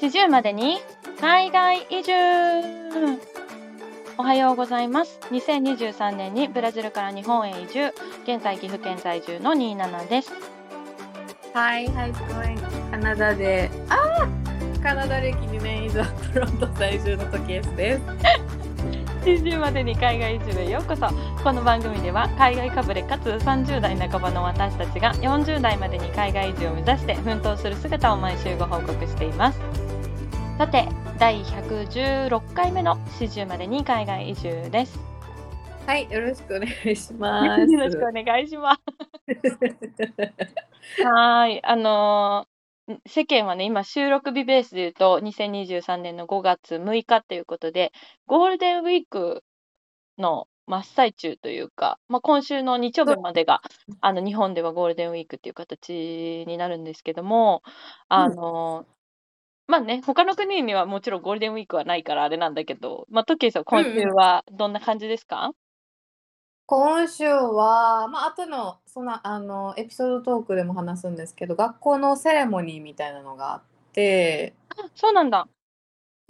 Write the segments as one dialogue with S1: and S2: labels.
S1: 40までに海外移住。おはようございます。2023年にブラジルから日本へ移住。現在岐阜県在住の27です。
S2: Hi, how's it going? カナダで、ああカナダ歴2年以上、トロント在住の時エスです。
S1: 40までに海外移住へようこそ。この番組では海外かぶれかつ30代半ばの私たちが40代までに海外移住を目指して奮闘する姿を毎週ご報告していますさて第116回目の40までに海外移住です。
S2: はい、よろしくお願いします。
S1: よろしくお願いします。はーいあのー世間はね今収録日ベースで言うと2023年の5月6日ということでゴールデンウィークの真っ最中というか、まあ、今週の日曜日までがあの日本ではゴールデンウィークっていう形になるんですけどもあのーまあね他の国にはもちろんゴールデンウィークはないからあれなんだけど、まあ、トッキーさん。今週はどんな感じですか、
S2: 今週は、まあ後のそのあのエピソードトークでも話すんですけど、学校のセレモニーみたいなのがあって、
S1: あそうなんだ。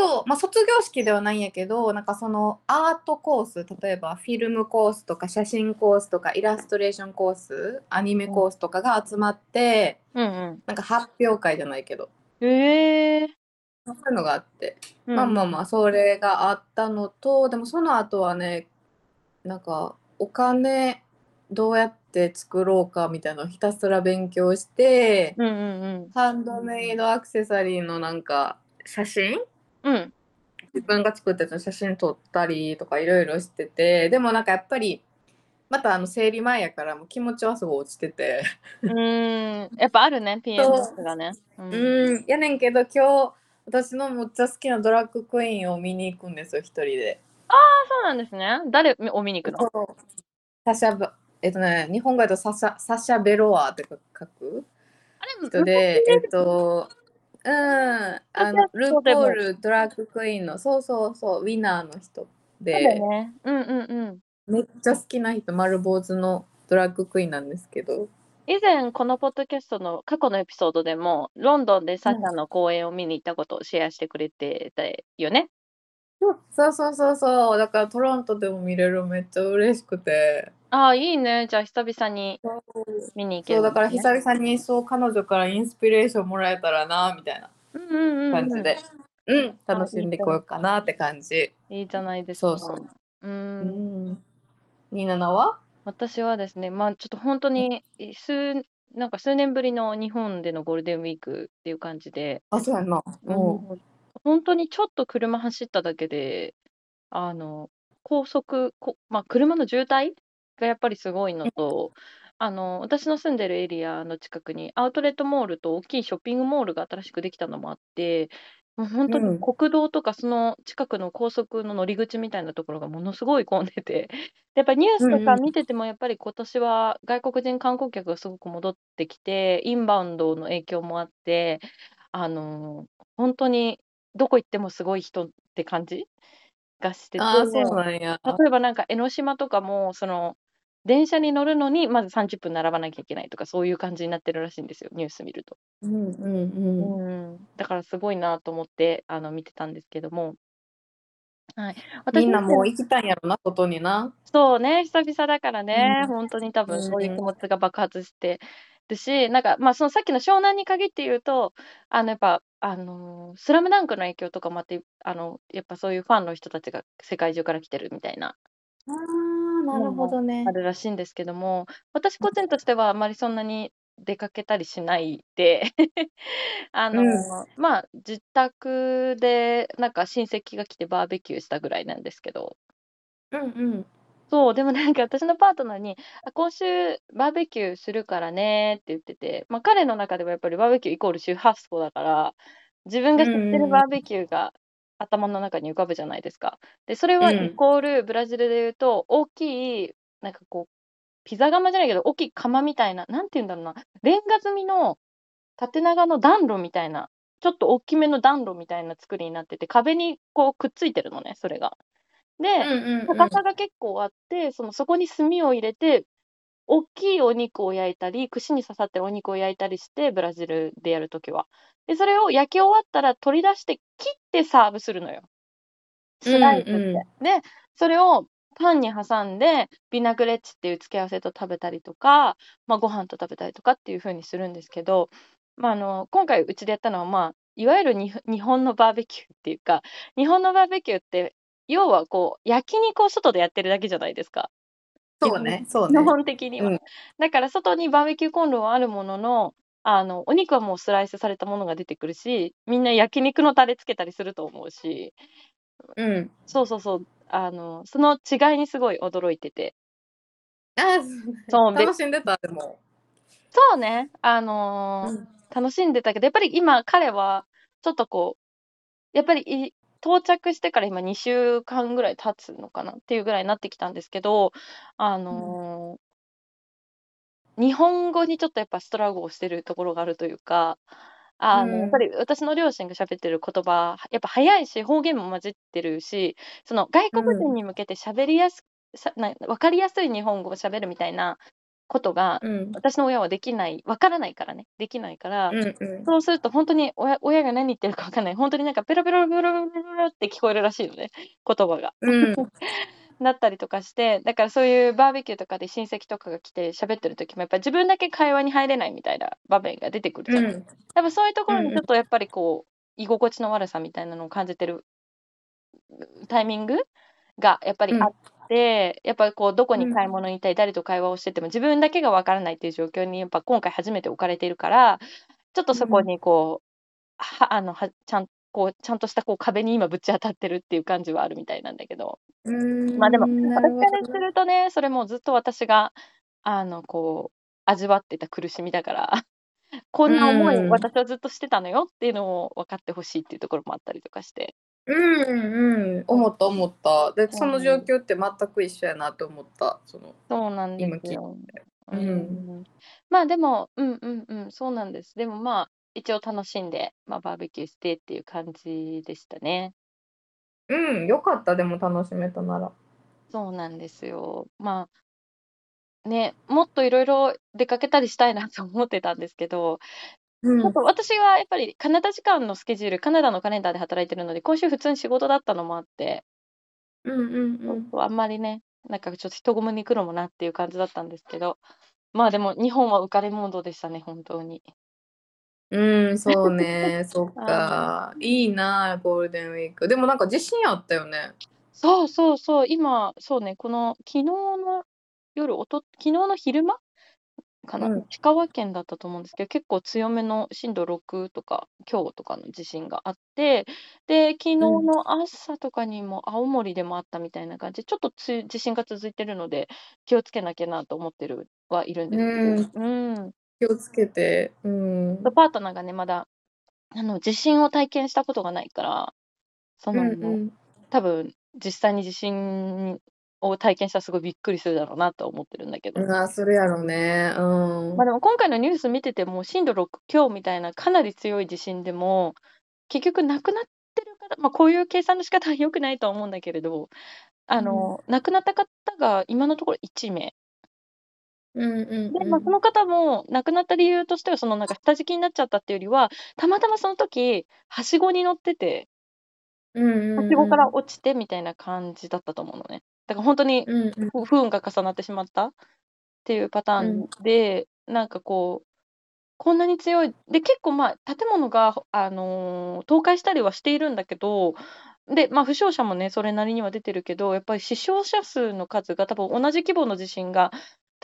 S2: そう、まあ、卒業式ではないんやけど、なんかそのアートコース、例えばフィルムコースとか写真コースとかイラストレーションコース、アニメコースとかが集まって、
S1: うんうん。
S2: なんか発表会じゃないけど、
S1: へえ。
S2: そういうのがあって、
S1: うん。
S2: まあまあまあ、それがあったのと、でもその後はね、なんかお金どうやって作ろうかみたいなのをひたすら勉強して、
S1: うんうん
S2: ハンドメイドアクセサリーのなんか写真？
S1: うんうん。
S2: 自分が作ったやつの写真撮ったりとかいろいろしててでもなんかやっぱりまたあの生理前やからもう気持ちはすごい落ちてて。
S1: うーん、やっぱあるね、PMS がね。う。ん。
S2: うん。やねんけど今日私のめっちゃ好きなドラッグクイーンを見に行くんですよ一人で。
S1: あそうなんですね。誰を見に行くの？
S2: サシャバえっとね日本語だとサシャサシャベロワって書く？
S1: あれ
S2: 人でえっとうん。あのルーポールドラッグクイーンのそうそうそうウィナーの人で。
S1: うんうんうん。
S2: めっちゃ好きな人、丸坊主のドラッグクイーンなんですけど。
S1: 以前、このポッドキャストの過去のエピソードでも、ロンドンでサシャの公演を見に行ったことをシェアしてくれてたよね。
S2: そうそうそうそう。だからトロントでも見れるめっちゃ嬉しくて。
S1: ああ、いいね。じゃあ久々に見に行ける、
S2: そうだから久々にそう彼女からインスピレーションもらえたらなみたいな
S1: うんうんうんうん、
S2: 感じで、うん、楽しんでこようかなって感じ。
S1: いいじゃないですか。
S2: そうそう
S1: う。
S2: うんは？
S1: 私はですね、まあちょっと本当に数、なんか数年ぶりの日本でのゴールデンウィークっていう感じで、
S2: あ、そうやんな。うん。
S1: もう本当にちょっと車走っただけで、あの、高速、こまあ、車の渋滞がやっぱりすごいのと、あの、私の住んでるエリアの近くにアウトレットモールと大きいショッピングモールが新しくできたのもあって、もう本当に
S2: うん
S1: 国道とかその近くの高速の乗り口みたいなところがものすごい混んでて、で やっぱりニュースとか見ててもやっぱり今年は外国人観光客がすごく戻ってきて、インバウンドの影響もあって、あの、本当にどこ行ってもすごい人って感じがしてて、
S2: あ、そうなんや。
S1: 例えばなんか江ノ島とかも、その、電車に乗るのにまず30分並ばなきゃいけないとか、そういう感じになってるらしいんですよ、ニュース見ると。
S2: うんうんうん。
S1: うん、だからすごいなと思ってあの見てたんですけども、はい、
S2: みんなもう
S1: 私
S2: 行きたいんやろな、外にな。
S1: そうね、久々だからね、
S2: うん。
S1: 本当に多分そういう
S2: うん。
S1: 気持ちが爆発してるし、なんか、まあ、そのさっきの湘南に限って言うと、あの、やっぱ、あのースラムダンクの影響とかもあって、あの、やっぱそういうファンの人たちが世界中から来てるみたいな、
S2: なるほどね
S1: あ。るらしいんですけども、私個人としてはあまりそんなに出かけたりしないで、あのー
S2: う
S1: まあ、自宅でなんか親戚が来てバーベキューしたぐらいなんですけど、
S2: うんうん。
S1: そう、でもなんか私のパートナーに、あ、今週バーベキューするからねって言ってて、まあ彼の中ではやっぱりバーベキューイコール周波数だから、自分が知ってるバーベキューが頭の中に浮かぶじゃないですか。で、それは
S2: うん
S1: イコールブラジルで言うと、大きい、なんかこう、ピザ窯じゃないけど、大きい窯みたいな、なんて言うんだろうな、レンガ積みの縦長の暖炉みたいな、ちょっと大きめの暖炉みたいな作りになってて、壁にこうくっついてるのね、それが。で、高さが結構あって、そのそこに炭を入れて、大きいお肉を焼いたり、串に刺さってるお肉を焼いたりして、ブラジルでやるときは。で、それを焼き終わったら取り出して切ってサーブするのよ。スライスって。
S2: うんうん
S1: で、それをパンに挟んで、ビナグレッチっていう付け合わせと食べたりとか、まあ、ご飯と食べたりとかっていう風にするんですけど、まあ、あの、今回うちでやったのは、まあ、いわゆるに日本のバーベキューっていうか、日本のバーベキューって、要はこう、焼肉を外でやってるだけじゃないですか。
S2: そうね、そうね
S1: 基。本的には。
S2: うん
S1: だから外にバーベキューコンロはあるものの、あの、お肉はもうスライスされたものが出てくるし、みんな焼肉のタレつけたりすると思うし、
S2: うん。
S1: そうそうそう、あの、その違いにすごい驚いてて。
S2: あ
S1: そうべ
S2: 楽しんでた、でも。
S1: そうね、あのー
S2: うん
S1: 楽しんでたけど、やっぱり今彼は、ちょっとこう、やっぱりい到着してから今2週間ぐらい経つのかなっていうぐらいになってきたんですけど、あのー日本語にちょっとやっぱストラゴをしてるところがあるというか、あの、
S2: うん
S1: やっぱり私の両親が喋ってる言葉、やっぱ早いし、方言も混じってるし、その外国人に向けて喋りやす、さな分かりやすい日本語を喋るみたいなことが、
S2: うん。
S1: 私の親はできない、わからないからね、できないから、
S2: うんうん。
S1: そうすると本当に親親が何言ってるかわかんない。本当になんかペロペロペロペロペロペロって聞こえるらしいのね、言葉が。
S2: うん。
S1: だったりとかして、だからそういうバーベキューとかで親戚とかが来て喋ってる時もやっぱり自分だけ会話に入れないみたいな場面が出てくるじゃん。
S2: うん。
S1: やっぱそういうところ
S2: うんうん
S1: にちょっとやっぱりこう、居心地の悪さみたいなのを感じてるタイミングがやっぱりあって、やっぱりこう、どこに買い物に行ったり、誰と会話をしてても自分だけがわからないっていう状況にやっぱ今回初めて置かれているから、ちょっとそこにこう、はあのはちゃんこうちゃんとしたこう壁に今ぶち当たってるっていう感じはあるみたいなんだけど。
S2: うん。
S1: まあでも、私からするとね、それもずっと私が、あの、こう、味わってた苦しみだから、こんな思い、
S2: うん
S1: 私はずっとしてたのよっていうのを分かってほしいっていうところもあったりとかして。
S2: うんうん。思った思った。で、その状況って全く一緒やなと思った。その。
S1: そうなんですよ。
S2: う
S1: うんん。まあでも、うんうんうん、そうなんです。でもまあ、一応楽しんで、まあバーベキューしてっていう感じでしたね。
S2: うん、よかった、でも楽しめたなら。
S1: そうなんですよ。まあ、ね、もっといろいろ出かけたりしたいなと思ってたんですけど、
S2: うん
S1: ちょっと私はやっぱりカナダ時間のスケジュール、カナダのカレンダーで働いてるので、今週普通に仕事だったのもあって、
S2: うんうんうん。
S1: あんまりね、なんかちょっと人混みに来るもなっていう感じだったんですけど、まあでも日本は浮かれモードでしたね、本当に。
S2: うん、そうね、そっか。いいな、ゴールデンウィーク。でもなんか自信あったよね。
S1: そうそうそう、今、そうね、この昨日の夜、おと、昨日の昼間？かな、
S2: うん。
S1: 石川県だったと思うんですけど、結構強めの震度6とか強とかの地震があって、で、昨日の朝とかにも青森でもあったみたいな感じで、ちょっとつ地震が続いてるので、気をつけなきゃなと思ってるはいるんですけど、うん。
S2: 気をつけて。うん。
S1: パートナーがね、まだ、あの、地震を体験したことがないから、その、
S2: うんうん。
S1: 多分、実際に地震を体験したらすごいびっくりするだろうなとは思ってるんだけど。
S2: うわ、それやろうね。うん。
S1: まあでも今回のニュース見てても、震度6強みたいなかなり強い地震でも、結局亡くなってる方、まあこういう計算の仕方は良くないとは思うんだけれど、あの、亡くなった方が今のところ1名。
S2: うんうん
S1: で、
S2: うん。
S1: まあその方も亡くなった理由としては、そのなんか下敷きになっちゃったっていうよりは、たまたまその時、はしごに乗ってて、
S2: うんうんうん。
S1: はしごから落ちてみたいな感じだったと思うのね。だから本当に
S2: うんうん。
S1: 不不運が重なってしまったっていうパターンで、なんかこう、こんなに強い、で、結構まあ、建物が、あのー倒壊したりはしているんだけど、で、まあ、負傷者もね、それなりには出てるけど、やっぱり死傷者数の数が多分同じ規模の地震が、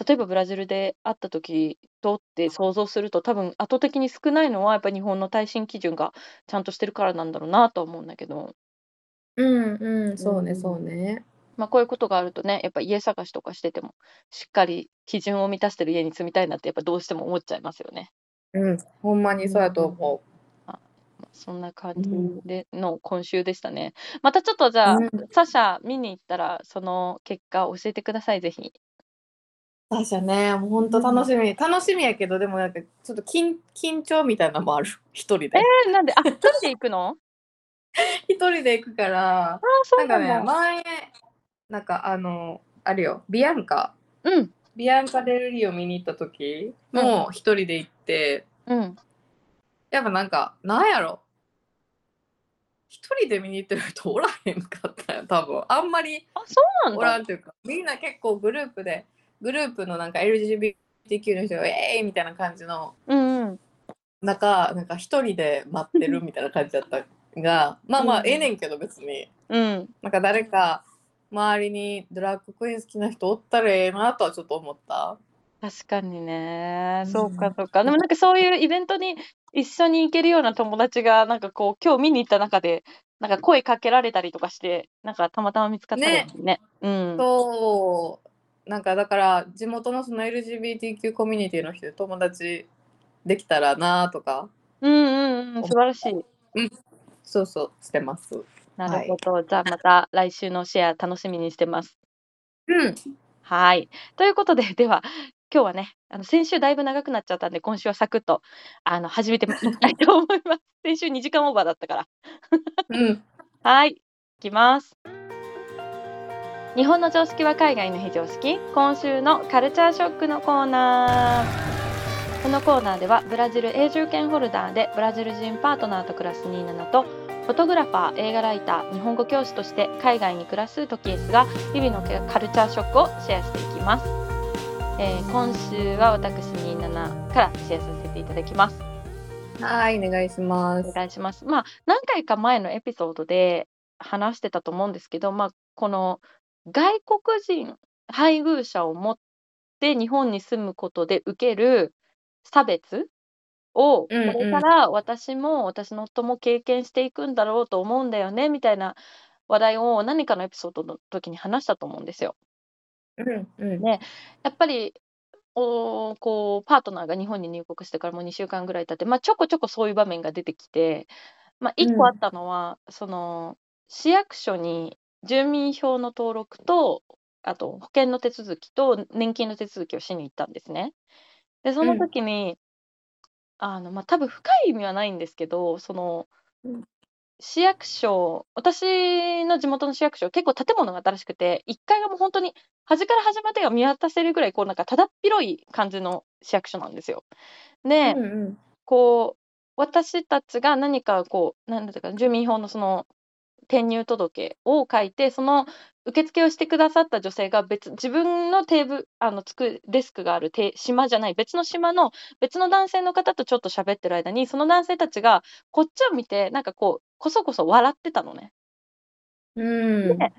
S1: 例えばブラジルであった時とって想像すると、多分圧倒的に少ないのは、やっぱり日本の耐震基準がちゃんとしてるからなんだろうなとは思うんだけど、
S2: うんうん。そうね、
S1: うん
S2: そうね。
S1: まあ、こういうことがあるとね、やっぱ家探しとかしてても、しっかり基準を満たしてる家に住みたいなって、やっぱどうしても思っちゃいますよね。
S2: うん。ほんまにそうやと思
S1: まあそんな感じ
S2: うん
S1: での今週でしたね。またちょっとじゃあ、
S2: うん
S1: サシャ見に行ったら、その結果教えてください、ぜひ。
S2: う。確かね、もう本当楽しみ。楽しみやけど、でもなんかちょっと緊緊張みたいなのもある。一人で。
S1: え、なんで、あ、一人で行くの？
S2: 一人で行くから
S1: あ、、そ
S2: なかね、
S1: うんなんだ。
S2: 前、なんかあの、あるよ、ビアンカ？
S1: うん。
S2: ビアンカ・デルリオ見に行った時も一人で行って、
S1: うん。
S2: やっぱなんかなんやろ？一人で見に行ってる人おらへんかったよ多分あんまり
S1: あ、そうなんだ。
S2: おらんというかみんな結構グループでグループのなんか LGBTQ の人がえーいみたいな感じの
S1: うんうん。
S2: 中なんか一人で待ってるみたいな感じだったがまあまあ
S1: うん
S2: ええねんけど別に
S1: うん。
S2: なんか誰か周りにドラッグクイーン好きな人おったらええなとはちょっと思った。
S1: 確かにね。
S2: うん
S1: そうか、そうか。でもなんかそういうイベントに一緒に行けるような友達が、なんかこう、今日見に行った中で、なんか声かけられたりとかして、なんかたまたま見つかったりね。うん。
S2: そうなんかだから地元のその LGBTQ コミュニティの人で友達できたらなとか
S1: うんうんうん。素晴らしい。
S2: そうそうしてます。
S1: なるほど。じゃあまた来週のシェア楽しみにしてます。
S2: うん。
S1: はい。ということで、では、今日はね、あの先週だいぶ長くなっちゃったんで、今週はサクッとあの始めていきたいと思います。先週2時間オーバーだったから。
S2: うん。
S1: はい、いきます。日本の常識は海外の非常識。今週のカルチャーショックのコーナー。このコーナーではブラジル永住権ホルダーでブラジル人パートナーと暮らす27とフォトグラファー、映画ライター、日本語教師として海外に暮らすトキエスが日々のカルチャーショックをシェアしていきます。えー今週は私27からシェアさせていただきます。
S2: はい、お願いします
S1: お。願いします。まあ、何回か前のエピソードで話してたと思うんですけど、まあ、この外国人配偶者を持って日本に住むことで受ける差別を、こ
S2: うんうん
S1: れから私も私の夫も経験していくんだろうと思うんだよね、みたいな話題を何かのエピソードの時に話したと思うんですよ。
S2: うんうん。
S1: ねやっぱりおこうパートナーが日本に入国してからもう2週間ぐらい経って、まあ、ちょこちょこそういう場面が出てきて、まあ、1
S2: うん
S1: 個あったのは、その市役所に住民票の登録とあと保険の手続きと年金の手続きをしに行ったんですね。でその時に、あのまあ、多分深い意味はないんですけどその
S2: うん
S1: 市役所私の地元の市役所結構建物が新しくて1階がもう本当に端から端までが見渡せるぐらいこうなんかただっ広い感じの市役所なんですよ。で、
S2: うんうん
S1: こう私たちが何かこうなんだったかな住民票のその転入届を書いてその受付をしてくださった女性が別自分のテーブルあのつくデスクがあるて島じゃない別の島の別の男性の方とちょっと喋ってる間にその男性たちがこっちを見てなんかこうこそこそ笑ってたのね。
S2: うん。
S1: で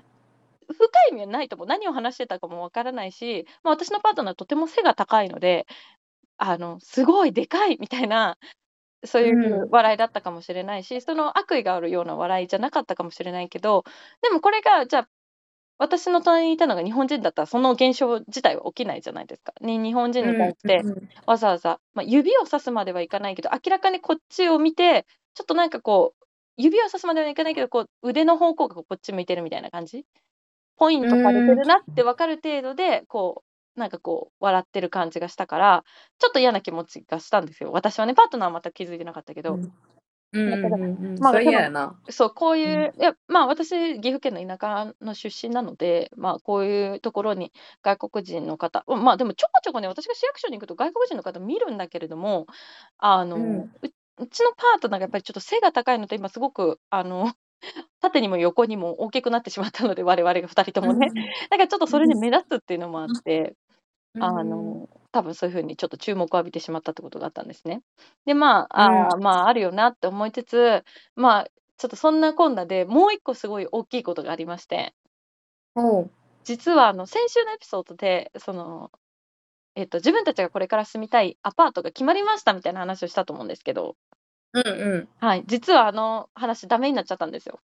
S1: 深い意味はないと思う。何を話してたかもわからないし、まあ、私のパートナーとても背が高いので、あの、すごいでかいみたいな、そういう
S2: うん
S1: 笑いだったかもしれないし、その悪意があるような笑いじゃなかったかもしれないけど、でもこれが、じゃあ、私の隣にいたのが日本人だったら、その現象自体は起きないじゃないですか。に日本人に対して、
S2: うん
S1: わざわざ、まあ、指をさすまではいかないけど、明らかにこっちを見て、ちょっとなんかこう、指をさすまではいかないけど、こう腕の方向がこっち向いてるみたいな感じ？ポイントされてるなって分かる程度で、こう、なんかこう、笑ってる感じがしたから、ちょっと嫌な気持ちがしたんですよ。私はね、パートナーは全く気づいてなかったけど、
S2: うん。
S1: まあ
S2: それ嫌やな。
S1: そう、こういう、いや、まあ私、岐阜県の田舎の出身なので、まあこういうところに外国人の方、まあでもちょこちょこね、私が市役所に行くと外国人の方見るんだけれども、あの、
S2: うん
S1: ううちのパートナーがやっぱりちょっと背が高いのと、今すごく、あの、縦にも横にも大きくなってしまったので、我々が2人ともね。なんかちょっとそれで目立つっていうのもあって、
S2: うん
S1: あの、多分そういうふうにちょっと注目を浴びてしまったってことがあったんですね。で、まあ、あーまあ、あるよなって思いつつ、まあ、ちょっとそんなこんなでもう一個すごい大きいことがありまして、実はあの先週のエピソードで、その、えっと、自分たちがこれから住みたいアパートが決まりましたみたいな話をしたと思うんですけど、
S2: うんうん。
S1: はい、実はあの話ダメになっちゃったんですよ。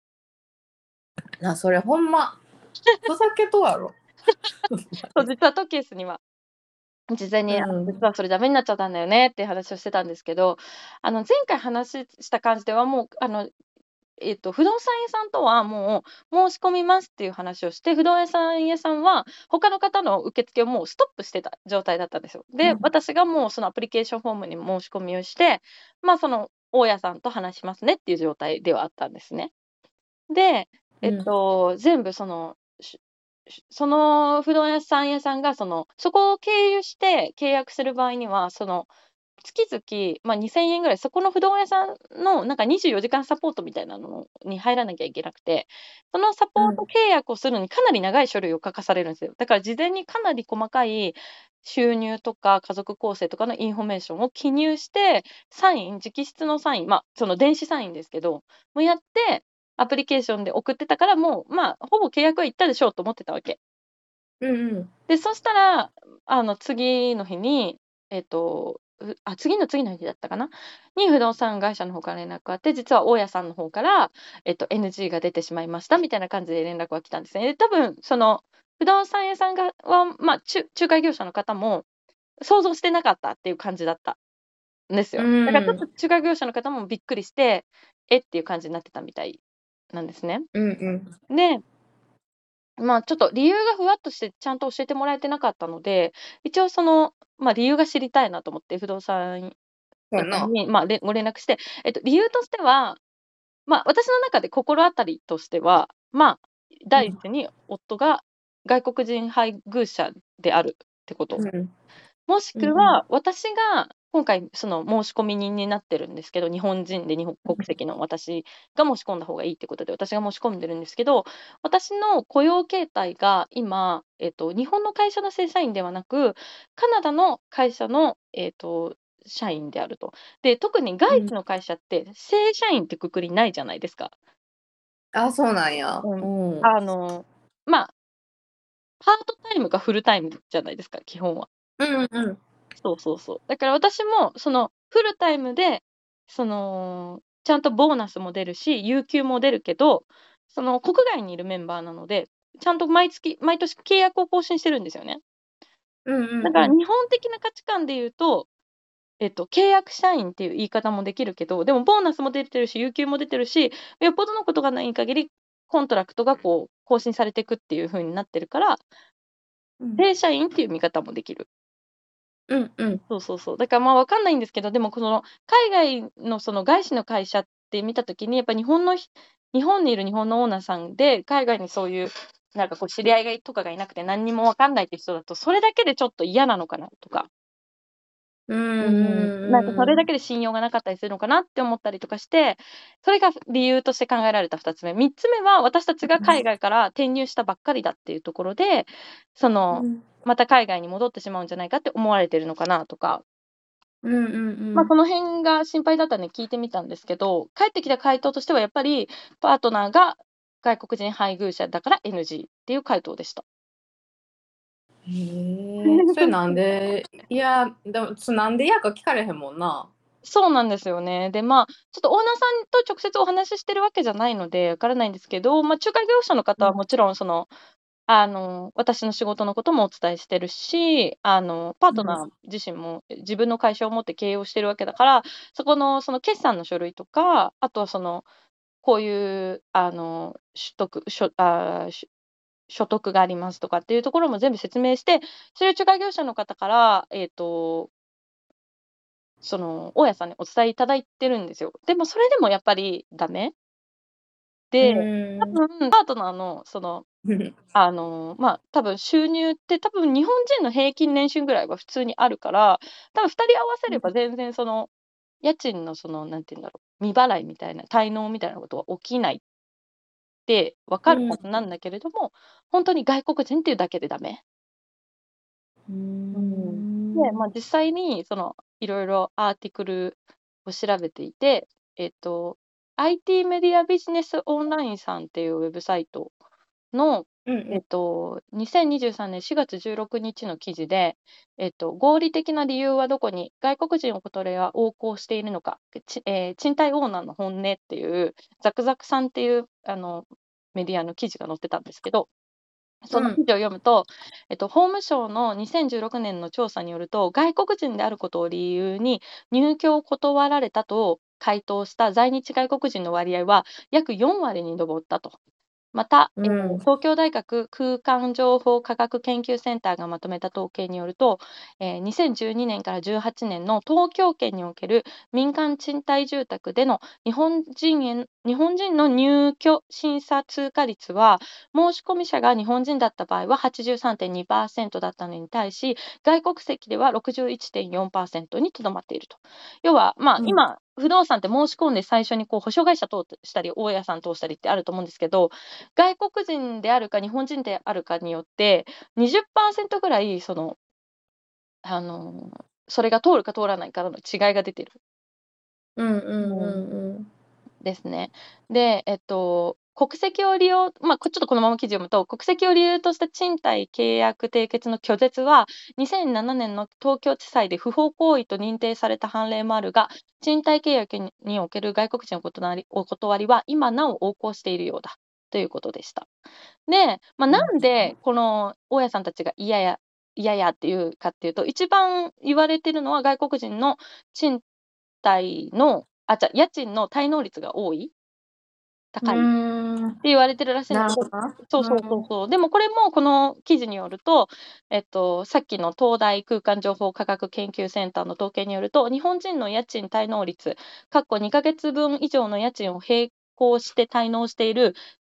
S2: な、それほんま。ふざけとやろ。
S1: そう、実はトキエスには、事前に、あ
S2: うん
S1: 実はそれダメになっちゃったんだよねっていう話をしてたんですけど、あの前回話した感じではもう、あの、えっと、不動産屋さんとはもう申し込みますっていう話をして、不動産屋さんは他の方の受付をもうストップしてた状態だったんですよ。で、
S2: うん
S1: 私がもうそのアプリケーションフォームに申し込みをして、まあその大家さんと話しますねっていう状態ではあったんですね。で、えっと、全部その、しその不動産屋さんがそのそこを経由して契約する場合にはその月々、まあ、2000円ぐらいそこの不動産屋さんのなんか24時間サポートみたいなのに入らなきゃいけなくてそのサポート契約をするのにかなり長い書類を書かされるんですよ。だから事前にかなり細かい収入とか家族構成とかのインフォメーションを記入してサイン直筆のサインまあその電子サインですけどもやってアプリケーションで送ってたからもうまあほぼ契約はいったでしょうと思ってたわけ。
S2: うんうん。
S1: でそしたらあの次の日にえっ、とうあ次の次の日だったかな？に不動産会社の方から連絡があって実は大家さんの方から、えっと NG が出てしまいましたみたいな感じで連絡が来たんですね。で多分その不動産屋さんがは、まあ、仲仲介業者の方も想像してなかったっていう感じだったんですよ。だからちょっと仲介業者の方もびっくりしてえ？っていう感じになってたみたいなんですね。
S2: うんうん。
S1: で、まあちょっと理由がふわっとしてちゃんと教えてもらえてなかったので、一応その、まあ理由が知りたいなと思って不動産。に、まあ、れご連絡して、えっと、理由としては、まあ私の中で心当たりとしては、まあ第一に夫が外国人配偶者であるってこと。
S2: うん
S1: もしくは、私が今回、その申し込み人になってるんですけど、日本人で日本国籍の私が申し込んだ方がいいってことで、私が申し込んでるんですけど、私の雇用形態が今、えっと、日本の会社の正社員ではなく、カナダの会社の、えっと、社員であると。で、特に外資の会社って、正社員ってくくりないじゃないですか。
S2: あ、そうなんや。
S1: う
S2: うん。
S1: あの、まあ、パートタイムかフルタイムじゃないですか、基本は。
S2: うんうん。
S1: そうそうそう。だから私も、その、フルタイムで、その、ちゃんとボーナスも出るし、有給も出るけど、その、国外にいるメンバーなので、ちゃんと毎月、毎年契約を更新してるんですよね。
S2: うんうん。
S1: だから、日本的な価値観で言うと、えっと、契約社員っていう言い方もできるけど、でも、ボーナスも出てるし、有給も出てるし、よっぽどのことがない限り、 contract がこう、更新されていくっていう風になってるから、
S2: うん
S1: 正社員っていう見方もできる。
S2: うんうん。
S1: そうそうそう。だからまあわかんないんですけど、でもこの海外のその外資の会社って見たときに、やっぱ日本のひ、日本にいる日本のオーナーさんで、海外にそういう、なんかこう知り合いがとかがいなくて何にもわかんないって人だと、それだけでちょっと嫌なのかなとか、
S2: うんうん。
S1: なんかそれだけで信用がなかったりするのかなって思ったりとかして、それが理由として考えられた2つ目。3つ目は私たちが海外から転入したばっかりだっていうところで、その、また海外に戻ってしまうんじゃないかって思われてるのかなとか、
S2: うんうんうん。
S1: まあ、その辺が心配だったんで聞いてみたんですけど、返ってきた回答としては、やっぱりパートナーが外国人配偶者だから NG っていう回答でした。
S2: へえ。それなんで、いや、でも、そなんで嫌か聞かれへんもんな。
S1: そうなんですよね。で、まあ、ちょっとオーナーさんと直接お話ししてるわけじゃないので、わからないんですけど、まあ、仲介業者の方はもちろん、その、あの、私の仕事のこともお伝えしてるし、あの、パートナー自身も自分の会社を持って経営をしてるわけだから、そこの、その決算の書類とか、あとはその、こういう、あの、取得、所あし所得がありますとかっていうところも全部説明して、それを仲介業者の方から、えっと、その、大家さんにお伝えいただいてるんですよ。でも、それでもやっぱりダメで、
S2: うん。
S1: 多分、パートナーの、その、あの、まあ、多分収入って多分日本人の平均年収ぐらいは普通にあるから、多分2人合わせれば全然その、家賃のその、なんて言うんだろう、未払いみたいな、滞納みたいなことは起きないって分かるはずなんだけれども、本当に外国人っていうだけでダメ。
S2: うん。
S1: で、まあ、実際にそのいろいろアーティクルを調べていて、えっと、IT メディアビジネスオンラインさんっていうウェブサイトの、
S2: うん
S1: えっと、2023年4月16日の記事で、えっと、合理的な理由はどこに外国人おことれは横行しているのか、ちえー賃貸オーナーの本音っていう、ザクザクさんっていうあのメディアの記事が載ってたんですけど、その記事を読むと、えっと、法務省の2016年の調査によると、外国人であることを理由に入居を断られたと回答した在日外国人の割合は約4割に上ったと。また、えー
S2: うん
S1: 東京大学空間情報科学研究センターがまとめた統計によると、えー2012年から18年の東京圏における民間賃貸住宅での日本人へ日本人の入居審査通過率は申し込み者が日本人だった場合は83.2%だったのに対し外国籍では61.4%にとどまっていると。要は、まあ、
S2: うん。
S1: 今、不動産って申し込んで最初にこう保証会社通したり、大家さん通したりってあると思うんですけど、外国人であるか日本人であるかによって、20%ぐらい、その、あの、それが通るか通らないかの違いが出てる。
S2: うんうん。うん
S1: ですね。で、えっと、国籍を利用、まあ、こちょっとこのまま記事を読むと、国籍を理由とした賃貸契約締結の拒絶は、2007年の東京地裁で不法行為と認定された判例もあるが、賃貸契約ににおける外国人のお断りお断りは今なお横行しているようだということでした。で、まあ、なんでこの大家さんたちが嫌や、嫌やっていうかっていうと、一番言われてるのは外国人の賃貸の、あ、じゃあ家賃の滞納率が多い？高い。っ
S2: うん。
S1: て言われてるらしいん
S2: な
S1: ですそうそうそうそう。でもこれもこの記事によると、えっと、さっきの東大空間情報科学研究センターの統計によると、日本人の家賃滞納率、過去2ヶ月分以上の家賃を並行して滞納している、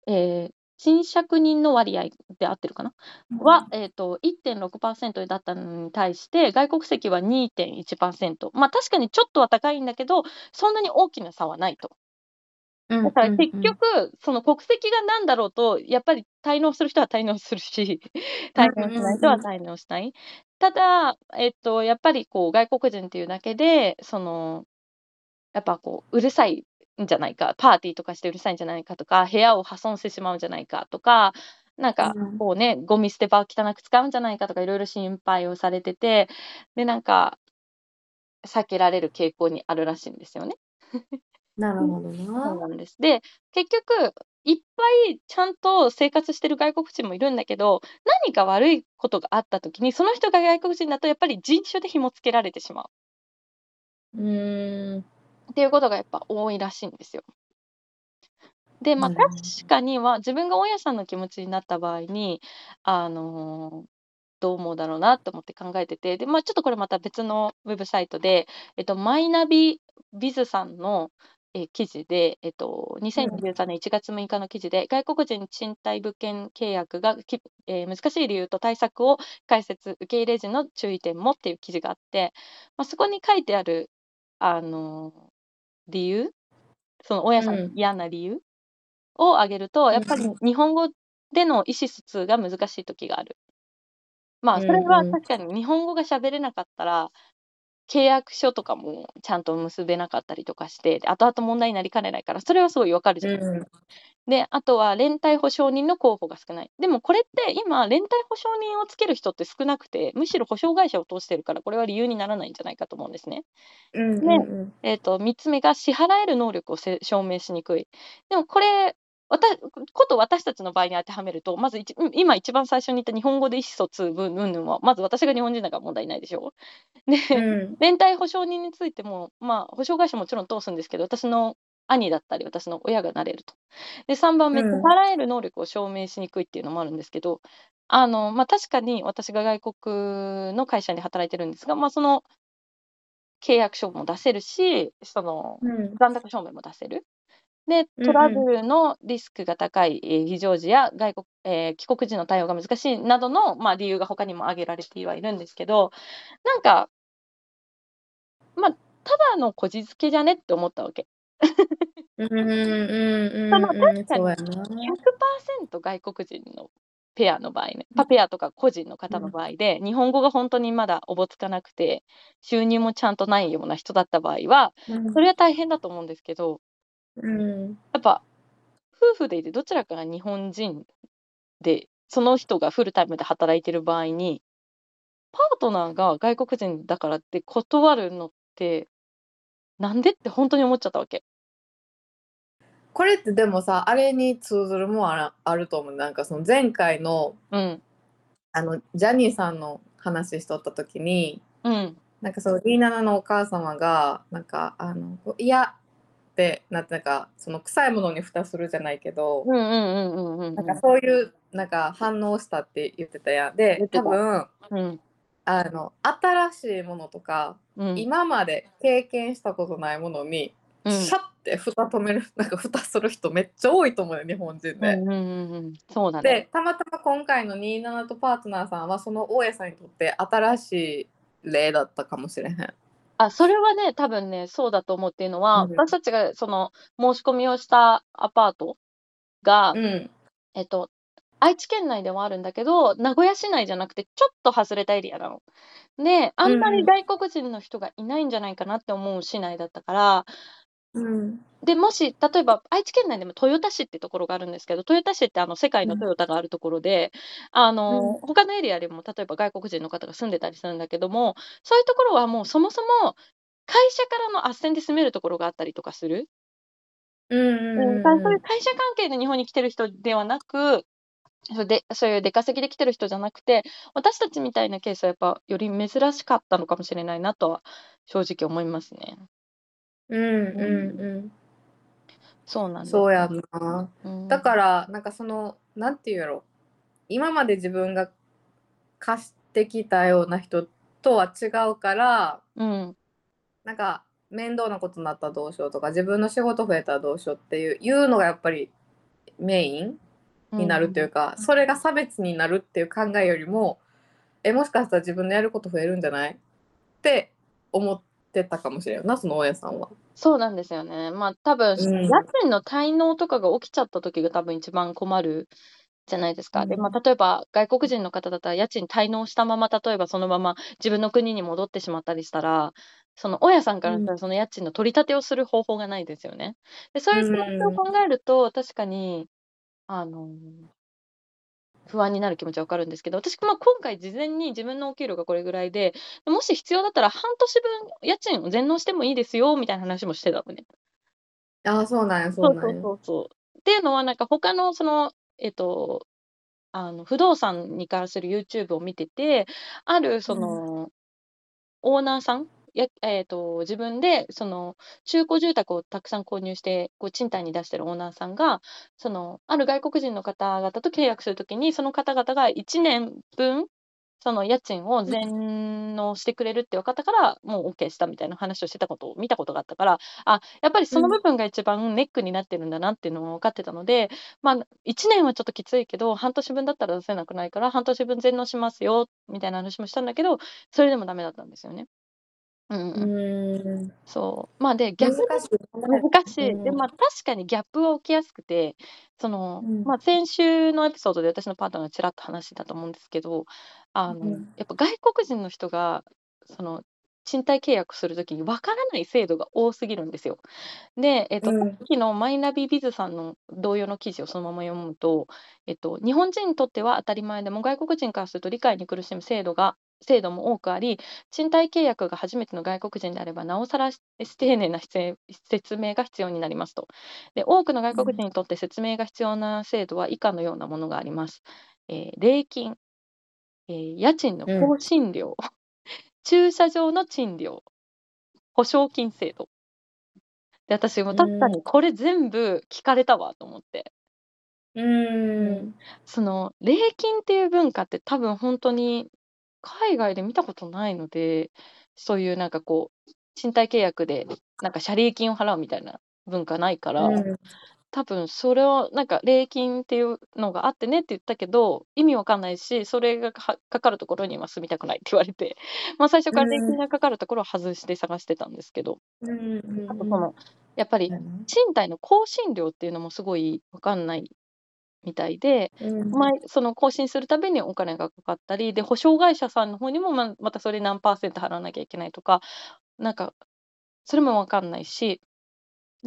S1: えー賃借人の割合で合ってるかな？は、えっと、1.6%だったのに対して、外国籍は2.1%。まあ確かにちょっとは高いんだけど、そんなに大きな差はないと。
S2: うん
S1: だから結
S2: うん
S1: 局、その国籍が何だろうと、やっぱり滞納する人は滞納するし、滞納しない人は滞納しない。ただ、えっと、やっぱりこう外国人っていうだけで、その、やっぱこう、うるさいんじゃないか、パーティーとかしてうるさいんじゃないかとか、部屋を破損してしまうんじゃないかとか、なんか
S2: うん
S1: こうね、ゴミ捨て場を汚く使うんじゃないかとか、いろいろ心配をされてて、で、なんか、避けられる傾向にあるらしいんですよね。
S2: なるほど
S1: そう
S2: な。
S1: なんです。で、結局、いっぱいちゃんと生活してる外国人もいるんだけど、何か悪いことがあったときに、その人が外国人だとやっぱり人種で紐付けられてしまう
S2: うん。
S1: っていうことがやっぱ多いらしいんですよ。で、まあ確かには自分が大家さんの気持ちになった場合に、あのーどう思うだろうなと思って考えてて、で、まあちょっとこれまた別のウェブサイトで、えっと、マイナビビズさんの、えー記事で、えっと、2023年1月6日の記事で、外国人賃貸物件契約がき、えー難しい理由と対策を解説、受け入れ時の注意点もっていう記事があって、まあ、そこに書いてある、あのー理由、その大家さん嫌な理由？を挙げると、やっぱり日本語での意思疎通が難しい時がある。まあ、それは確かに日本語が喋れなかったら、契約書とかもちゃんと結べなかったりとかして、で後々問題になりかねないから、それはすごいわかるじゃないですか。で、あとは連帯保証人の候補が少ない。でもこれって今、連帯保証人をつける人って少なくて、むしろ保証会社を通してるから、これは理由にならないんじゃないかと思うんですね。
S2: うんうん
S1: ね
S2: うん
S1: えっと、3つ目が支払える能力をせ証明しにくい。でもこれ、こと私たちの場合に当てはめると、まず今一番最初に言った日本語で意思疎通分々は、まず私が日本人だから問題ないでしょ。で、
S2: うん
S1: 連帯保証人についても、まあ、保証会社もちろん通すんですけど、私の兄だったり、私の親がなれると。で、3番目、払える能力を証明しにくいっていうのもあるんですけど、あの、まあ、確かに私が外国の会社で働いてるんですが、まあ、その契約書も出せるし、その
S2: うん
S1: 残高証明も出せる。で、
S2: うん
S1: トラブルのリスクが高い、えー非常時や外国、えー帰国時の対応が難しいなどの、まあ、理由が他にも挙げられてはいるんですけど、なんか、まあ、ただのこじつけじゃねって思ったわけ。
S2: うんうんうん
S1: 確かに
S2: そうやな。
S1: 100%外国人のペアの場合ね、パペアとか個人の方の場合で、日本語が本当にまだおぼつかなくて、収入もちゃんとないような人だった場合は、それは大変だと思うんですけど、
S2: うん
S1: やっぱ、夫婦でいてどちらかが日本人で、その人がフルタイムで働いてる場合に、パートナーが外国人だからって断るのって、なんでって本当に思っちゃったわけ。
S2: これってでもさあれに通ずるもんあらあると思うなんかその前回の
S1: うん。
S2: あのジャニーさんの話しとった時に
S1: うん。
S2: なんかそうリーナナのお母様がなんかあのいやってなんかその臭いものに蓋するじゃないけど。なんかそういうなんか反応したって言ってたやん。で多分
S1: うん。
S2: あの新しいものとか、
S1: うん。
S2: 今まで経験したことないものに、
S1: うん
S2: シャッて蓋止める なんか蓋する人めっちゃ多いと思うよ日本人で。
S1: うんうんうんうん。そうだ
S2: で
S1: ね。
S2: たまたま今回の27とパートナーさんはその大家さんにとって新しい例だったかもしれへん。
S1: あ、それはね、多分ね、そうだと思うっていうのは、
S2: うん。
S1: 私たちがその申し込みをしたアパートが、
S2: うん。
S1: えっと、愛知県内ではあるんだけど、名古屋市内じゃなくて、ちょっと外れたエリアなの。で、あんまり外国人の人がいないんじゃないかなって思う市内だったから、
S2: うん
S1: で、もし、例えば愛知県内でも豊田市ってところがあるんですけど、豊田市ってあの世界のトヨタがあるところで、あの、他のエリアでも例えば外国人の方が住んでたりするんだけども、そういうところはもうそもそも会社からの斡旋で住めるところがあったりとかする。
S2: うんうん
S1: そういう会社関係で日本に来てる人ではなく、そうでそういう出稼ぎで来てる人じゃなくて、私たちみたいなケースはやっぱより珍しかったのかもしれないなとは正直思いますね。
S2: うんうんうん。
S1: そうなんです。
S2: そうやんな。
S1: うん。
S2: だからなんかそのなんていうやろ。今まで自分が貸してきたような人とは違うから
S1: うん、
S2: なんか面倒なことになったらどうしようとか自分の仕事増えたらどうしようっていういうのがやっぱりメインになるというか、それが差別になるっていう考えよりもえもしかしたら自分のやること増えるんじゃない？って思ってたかもしれんなその大家さんは。
S1: そうなんですよね。まあ多分、
S2: うん
S1: 家賃の滞納とかが起きちゃった時が多分一番困るじゃないですか。で、
S2: うん
S1: まあ例えば外国人の方だったら家賃滞納したまま、例えばそのまま自分の国に戻ってしまったりしたら、その大家さんからしたらその家賃の取り立てをする方法がないですよね。で、そういう気持ちを考えると、確かに、あの、不安になる気持ちはわかるんですけど、私、まあ、今回事前に自分のお給料がこれぐらいで、もし必要だったら半年分家賃を全納してもいいですよ、みたいな話もしてたのね。
S2: ああそうなんや
S1: そ
S2: そううなんや。
S1: そうそうそう。っていうのは、なんか他のその、えっと、あの不動産に関する YouTube を見てて、あるその、オーナーさんや、えっと、自分でその中古住宅をたくさん購入して、こう賃貸に出してるオーナーさんが、そのある外国人の方々と契約するときに、その方々が1年分、その家賃を全納してくれるって分かったから、もう OK したみたいな話をしてたことを見たことがあったから、あ、やっぱりその部分が一番ネックになってるんだなっていうのも分かってたので、まあ、1年はちょっときついけど、半年分だったら出せなくないから、半年分全納しますよ、みたいな話もしたんだけど、それでもダメだったんですよね。うん
S2: う
S1: うん、
S2: ん
S1: そう。まあで、逆に
S2: 難しいね。
S1: 難しい。
S2: うん。
S1: で、まあ確かにギャップは起きやすくて、その、
S2: うん。
S1: まあ先週のエピソードで私のパートナーがちらっと話してたと思うんですけど、あの、
S2: うん
S1: やっぱ外国人の人が、その、賃貸契約するときに分からない制度が多すぎるんですよ。で、えっと、
S2: うん。
S1: さっきのマイナビビズさんの同様の記事をそのまま読むと、えっと、日本人にとっては当たり前でも外国人からすると理解に苦しむ制度が、制度も多くあり、賃貸契約が初めての外国人であれば、なおさら丁寧な説明が必要になりますと。で、多くの外国人にとって説明が必要な制度は以下のようなものがあります。えー礼金、えー家賃の更新料、駐車場の賃料、保証金制度。で、私も確かにこれ全部聞かれたわと思って。
S2: うん
S1: その、礼金っていう文化って多分本当に海外で見たことないので、そういうなんかこう、賃貸契約でなんか謝礼金を払うみたいな文化ないから、
S2: うん。
S1: 多分それをなんか礼金っていうのがあってねって言ったけど意味わかんないしそれがかかかるところには住みたくないって言われて、まあ、最初から礼金がかかるところを外して探してたんですけど、
S2: うん
S1: あとそのやっぱり
S2: うん
S1: 賃貸の更新料っていうのもすごいわかんないみたいで、
S2: うん。
S1: 毎その更新するたびにお金がかかったりで保証会社さんの方にもままたそれ何パーセント払わなきゃいけないとかなんかそれもわかんないし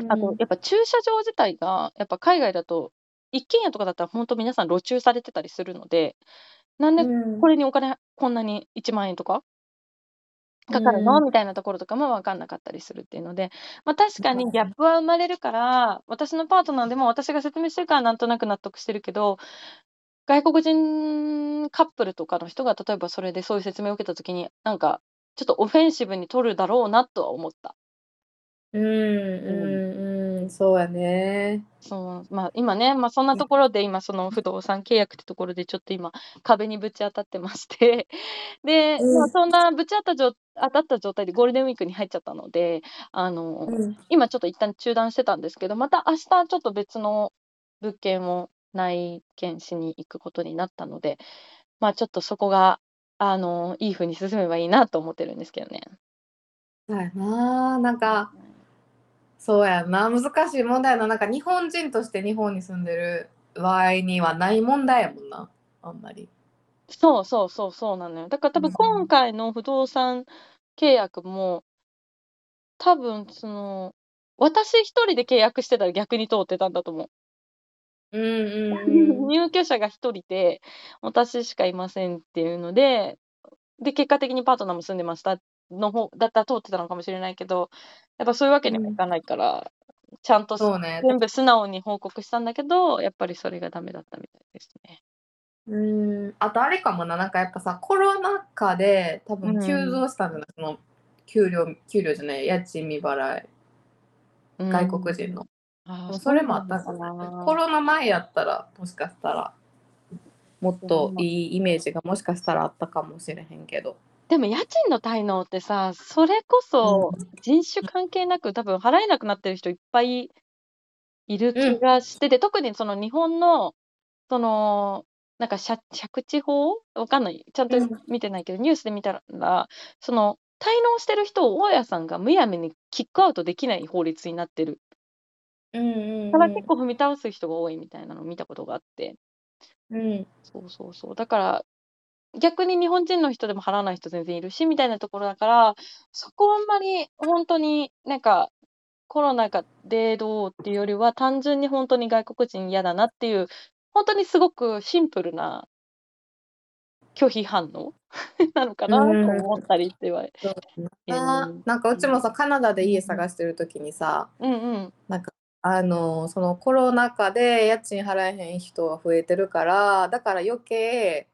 S1: あと、やっぱ駐車場自体が、やっぱ海外だと、一軒家とかだったら本当皆さん路駐されてたりするので、なんで
S2: うん。
S1: これにお金、こんなに1万円とかかかるの、
S2: うん
S1: みたいなところとかも分かんなかったりするっていうので、まあ確かにギャップは生まれるから、私のパートナーでも私が説明してるからなんとなく納得してるけど、外国人カップルとかの人が例えばそれでそういう説明を受けたときに、なんかちょっとオフェンシブに取るだろうなとは思った。
S2: うんうんん、そうやね。
S1: そう、まあ、今ね、まあ、そんなところで今その不動産契約ってところでちょっと今壁にぶち当たってまして、で、まあ、
S2: うん。
S1: そんなぶち当たじょ当たった状態でゴールデンウィークに入っちゃったので、あ
S2: う
S1: の、
S2: ん。
S1: 今ちょっと一旦中断してたんですけど、また明日ちょっと別の物件を内見しに行くことになったので、まあ、ちょっとそこが、あの、いい風に進めばいいなと思ってるんですけどね。
S2: そうやな、なんかそうやんな、難しい問題やな。なんか日本人として日本に住んでる場合にはない問題やもんな、あんまり。
S1: そうそうそう、そうなのよ。だから多分
S2: うん。
S1: 今回の不動産契約も多分その、私一人で契約してたら逆に通ってたんだと思う。
S2: うんうんうん。
S1: 入居者が一人で、私しかいませんっていうので、で、結果的にパートナーも住んでましたの方だったら通ってたのかもしれないけど、やっぱそういうわけにはいかないから、ちゃんと
S2: そうね。
S1: 全部素直に報告したんだけど、やっぱりそれがダメだったみたいですね。
S2: うん、あとあれかもな、なんかやっぱさ、コロナ禍で多分急
S1: うん。
S2: 増したんじゃない、その給料給料じゃない、家賃未払い、
S1: う
S2: 外国人
S1: ん。
S2: の。
S1: ああ、そ
S2: れもあったんか。
S1: な。
S2: コロナ前やったら、もしかしたら、もっ
S1: で
S2: と
S1: も
S2: いいイメージがもしかしたらあったかもしれへんけど。
S1: でも家賃の滞納ってさ、それこ
S2: うん。
S1: そ人種関係なく多分払えなくなってる人いっぱいいる気
S2: うん。
S1: がしてて、特にその日本の、その、なんか借借地法わかんない？ちゃんと
S2: うん。
S1: 見てないけど、ニュースで見たら、その、滞納してる人を大家さんがむやみにキックアウトできない法律になってる。
S2: うんう
S1: ただ
S2: んうん。
S1: 結構踏み倒す人が多いみたいなのを見たことがあって。
S2: うん。
S1: そうそうそう。だから、逆に日本人の人でも払わない人全然いるし、みたいなところだから、そこはあんまり本当になんか、コロナ禍でどうっていうよりは、単純に本当に外国人嫌だなっていう、本当にすごくシンプルな拒否反応 なのか
S2: う
S1: なと
S2: ん。
S1: 思ったりっては
S2: そう
S1: い
S2: な。
S1: る。
S2: なんかうちもさ、カナダで家
S1: うん。
S2: 探してる時にさ、
S1: うんうん。
S2: なんかあのそのコロナ禍で家賃払えへん人が増えてるから、だから余計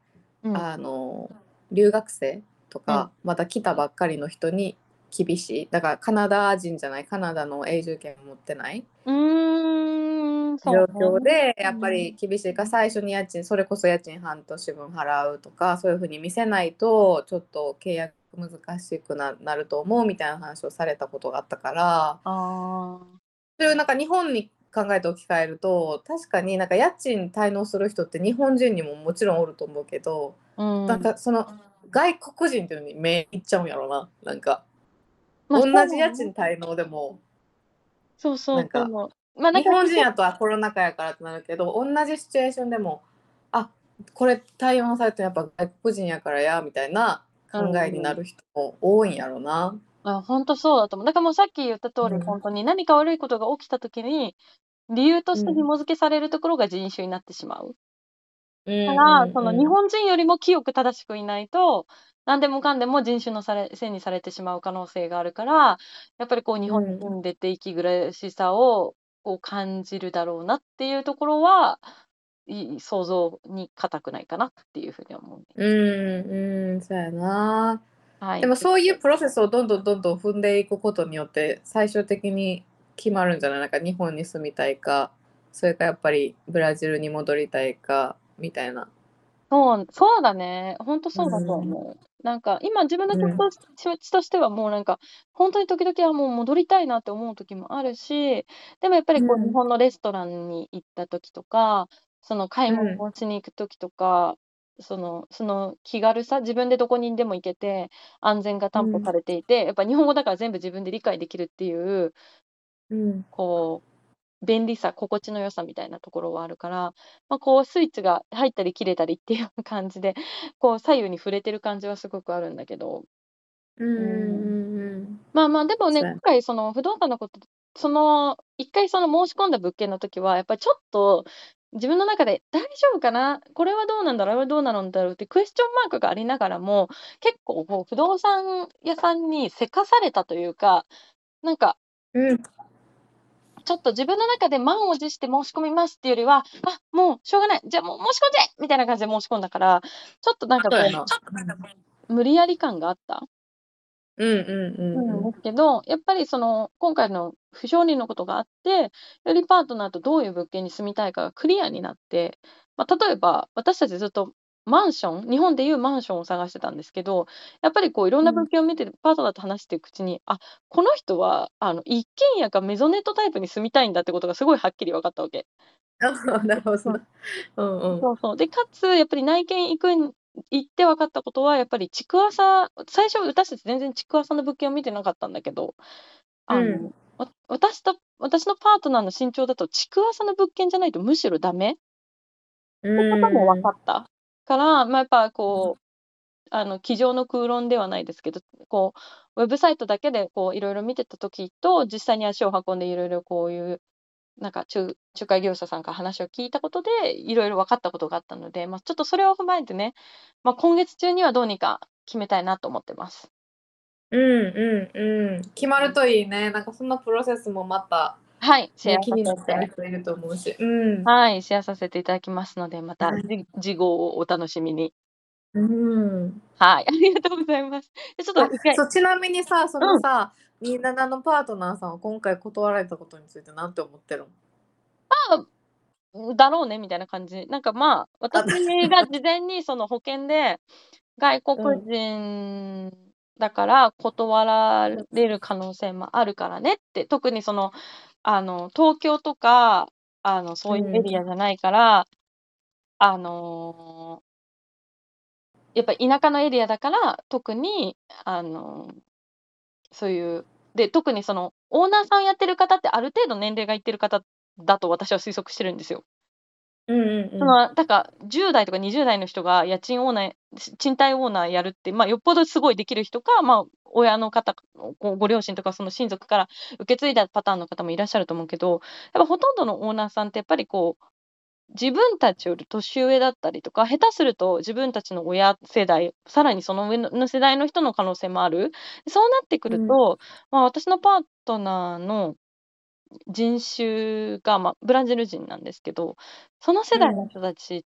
S1: うん。
S2: あの留学生と
S1: うん。
S2: かまだ来たばっかりの人に厳しい。だからカナダ人じゃない、カナダの永住権を持ってないう
S1: ーん、そ
S2: 状。況で
S1: う
S2: やっぱり
S1: ん。
S2: 厳しいから最初に家賃それこそ家賃半年分払うとかそういうふうに見せないとちょっと契約難しくななると思うみたいな話をされたことがあったから。それをなんか日本に考えて置き換えると確かになんか家賃滞納する人って日本人にももちろんおると思うけど
S1: うん。
S2: なんかその外国人っていうのに目いっちゃうんやろななんか
S1: まあ、
S2: 同じ家
S1: ね。
S2: 賃滞納でも
S1: そうそ
S2: なんか。
S1: まあ、
S2: 日本人やとはコロナ禍やからってなるけど同じシチュエーションでもあこれ対応されてやっぱ外国人やからやみたいな
S1: 構、
S2: 考えに
S1: う
S2: なんる人も多いんやろな。
S1: あ、本当そうだと思う。だからもうさっき言った通り、
S2: うん
S1: 本当に何か悪いことが起きたときに、理由として
S2: うん
S1: 紐付けされるところが人種になってしまう。
S2: うん
S1: だから、
S2: うん
S1: その日
S2: うん
S1: 本人よりも清く正しくいないと、何でもかんでも人種のされせいにされてしまう可能性があるから、やっぱりこう日本に住んでて息苦しさをこう感じるだろうなっていうところは、い想像に難くないかなっていうふうに思うね。
S2: うんうんそうやな。
S1: はい。
S2: でもそういうプロセスをどんどんどんどん踏んでいくことによって最終的に決まるんじゃない？なんか日本に住みたいかそれかやっぱりブラジルに戻りたいかみたいな。
S1: そう、そうだね。本当そうだと思う。なんか、今自分の気
S2: うん
S1: 持ちとしてはもうなんか、本当に時々はもう戻りたいなって思う時もあるし、でもやっぱりこう、
S2: うん
S1: 日本のレストランに行った時とか、その買い物をしに行く時とか、その、その気軽さ、自分でどこにでも行けて、安全が担保されていて、やっぱ日本語だから全部自分で理解できるっていう、
S2: うん。
S1: こう、便利さ、心地の良さみたいなところはあるから、まあ、こうスイッチが入ったり切れたりっていう感じで、こう左右に触れてる感じはすごくあるんだけど、
S2: うんうんうん。
S1: まあまあでもね、今回その不動産のこと、その、一回その申し込んだ物件の時は、やっぱりちょっと自分の中で大丈夫かな？これはどうなんだろう？あれはどうなんだろうってクエスチョンマークがありながらも、結構こう不動産屋さんにせかされたというか、なんか、
S2: うん
S1: ちょっと自分の中で満を持して申し込みますっていうよりは、あ、もうしょうがない。じゃあもう申し込んでみたいな感じで申し込んだから、ちょっとなんかこ。
S2: う、
S1: 無理やり感があった？
S2: うんうんうん
S1: うん、
S2: うん。
S1: ですけど、やっぱりその、今回の不承認のことがあって、よりパートナーとどういう物件に住みたいかがクリアになって、まあ、例えば、私たちずっとマンション日本でいうマンションを探してたんですけど、やっぱりこういろんな物件を見て、パートナーと話していくうちに、あ、この人はあの一軒家かメゾネットタイプに住みたいんだってことがすごいはっきり分かったわけ。
S2: なるほ。どな。うんうん。
S1: そうそう。で、かつやっぱり内見行くん行って分かったことは、やっぱり築浅最初私たち全然築浅の物件を見てなかったんだけど、
S2: う
S1: あの、
S2: ん。
S1: わ私と私のパートナーの身長だと築浅の物件じゃないとむしろダメ？
S2: う
S1: ってことも分。かったから、まあ、やっぱこう、あの、机上の空論ではないですけど、こう、ウェブサイトだけでこういろいろ見てた時と、実際に足を運んでいろいろこういう、なんか仲仲介業者さんから話を聞いたことで、いろいろ分かったことがあったので、まあ、ちょっとそれを踏まえてね、まあ、今月中にはどうにか決めたいなと思ってます。
S2: うんうんうん。決まるといいね。なんかそんなプロセスもまた、
S1: はい、シェ
S2: ね、
S1: アさ
S2: 気になっていると思うし。うん。
S1: はい、シェアさせていただきますので、また次号をお楽しみに。
S2: うん。
S1: はい、ありがとうございます。で、ちょっと
S2: そう、ちなみにさ、そ
S1: うん。
S2: のさ、27のパートナーさんは今回断られたことについてなんて思ってるの？
S1: まあ、だろうねみたいな感じ。なんか、まあ、私が事前にその保険で、外国。人だから断られる可能性もあるからねって、特にその、あの、東京とか、あの、そういうエリ。アじゃないから、あのやっぱ田舎のエリアだから、特に、あの、そういう、で、特にその、オーナーさんやってる方ってある程度年齢がいってる方だと私は推測してるんですよ。
S2: うんうんうん。
S1: その、だか10代とか20代の人が家賃オーナーし賃貸オーナーやるって、まあ、よっぽどすごいできる人か、まあ、親の方、ごご両親とかその親族から受け継いだパターンの方もいらっしゃると思うけど、やっぱほとんどのオーナーさんってやっぱりこう、自分たちより年上だったりとか、下手すると自分たちの親世代、さらにその上のの世代の人の可能性もある。そうなってく
S2: うん。
S1: ると、まあ、私のパートナーの人種が、まあ、ブラジル人なんですけど、その世
S2: うん。
S1: 代の人たち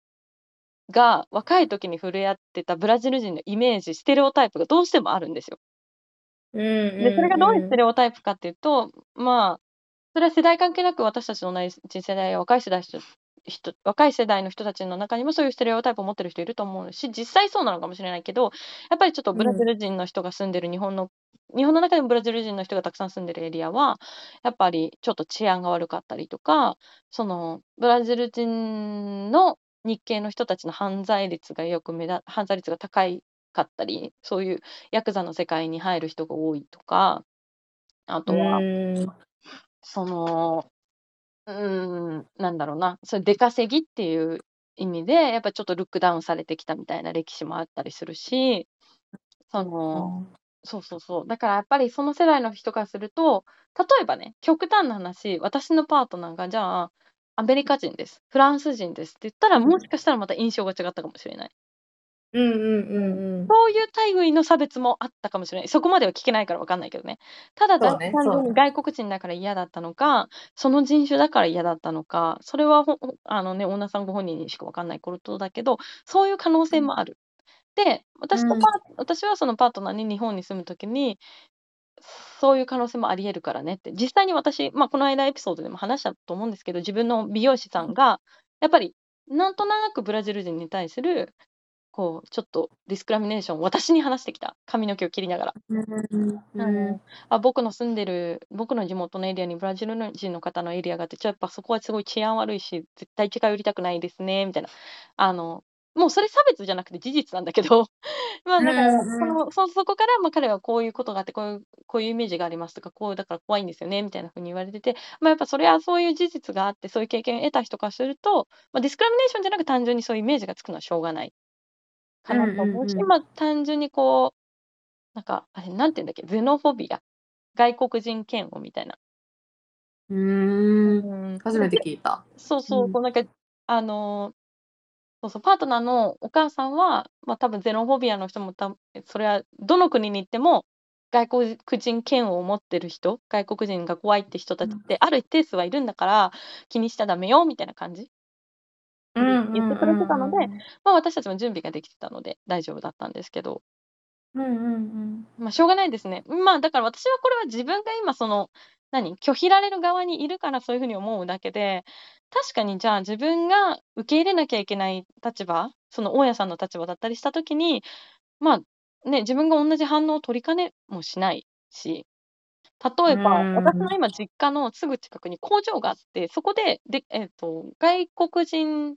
S1: が若い時に触れ合ってたブラジル人のイメージ、ステレオタイプがどうしてもあるんですよ。
S2: うん
S1: で、それがどういうステ
S2: うんうん。
S1: レオタイプかっていうと、まあ、それは世代関係なく私たちの同じ世代や若い世代人人若い世代の人たちの中にもそういうステレオタイプを持ってる人いると思うし、実際そうなのかもしれないけど、やっぱりちょっとブラジ
S2: うん。
S1: ル人の人が住んでる日本の日本の中でもブラジル人の人がたくさん住んでるエリアは、やっぱりちょっと治安が悪かったりとか、そのブラジル人の日系の人たちの犯罪率がよく目だ犯罪率が高いかったり、そういうヤクザの世界に入る人が多いとか、あ
S2: う
S1: とは。その、うーん、なんだろうな、そういう出稼ぎっていう意味で、やっぱちょっとルックダウンされてきたみたいな歴史もあったりするし、その
S2: あ
S1: そうそうそう。だからやっぱりその世代の人からすると、例えばね、極端な話、私のパートナーがじゃあ、アメリカ人です、フランス人ですって言ったら、
S2: う
S1: もし
S2: ん。
S1: かしたらまた印象が違ったかもしれない。
S2: うんうんう
S1: うん。
S2: んうん。
S1: そういう類の差別もあったかもしれない。そこまでは聞けないからわかんないけどね。ただ、だ
S2: そうね、
S1: 単
S2: そうね。
S1: 純に外国人だから嫌だったのか、その人種だから嫌だったのか、それはほほあのね、オーナーさんご本人にしかわかんないことだけど、そういう可能
S2: うん。
S1: 性もある。で、私
S2: うん。
S1: とパー私はそのパートナーに日本に住む時に、そういう可能性もあり得るからねって。実際に私、ま、この間エピソードでも話したと思うんですけど、自分の美容師さんが、やっぱりなんとなくブラジル人に対する、こうちょっとディスクラミネーションを私に話してきた。髪の毛を切りながら。
S2: うんうん
S1: あ僕の住んでる僕の地元のエリアにブラジルの人の方のエリアがあって、ちょやっぱそこはすごい治安悪いし、絶対近寄りたくないですねみたいな。あの、もうそれ差別じゃなくて事実なんだけど、まあ、
S2: うん
S1: だから、そ
S2: うん。
S1: の、そそこから、ま、彼はこういうことがあって、こういうこういうイメージがありますとか、こうだから怖いんですよねみたいな風に言われてて、ま、やっぱそれはそういう事実があって、そういう経験を得た人からすると、ま、ディスクラミネーションじゃなく単純にそういうイメージがつくのはしょうがないかな
S2: うん
S1: と思うし、
S2: うんうん。
S1: ま、単純にこう、なんか、あれなんて言うんだっけ、ゼノフォビア、外国人嫌悪みたいな。
S2: う
S1: う
S2: ーん。初めて聞いた。う
S1: そうそう、こ
S2: ん。
S1: うなんか、あの、そうそう、パートナーのお母さんは、ま、多分ゼノフォビアの人もたそれはどの国に行っても、外国人嫌悪を持ってる人、外国人が怖いって人た
S2: うん。
S1: ちってある一定数はいるんだから、気にしちゃダメよみたいな感じ言ってくれてたので。ま、私たちも準備ができてたので大丈夫だったんですけど。
S2: うんうんうん。
S1: まあ、しょうがないですね。まあ、だから私はこれは自分が今その、何、拒否られる側にいるからそういうふうに思うだけで、確かにじゃあ自分が受け入れなきゃいけない立場、その大家さんの立場だったりした時に、まあ、ね、自分が同じ反応を取りかねもしないし、例えば、
S2: うん
S1: 私の今実家のすぐ近くに工場があって、そこで、で、えっと、外国人、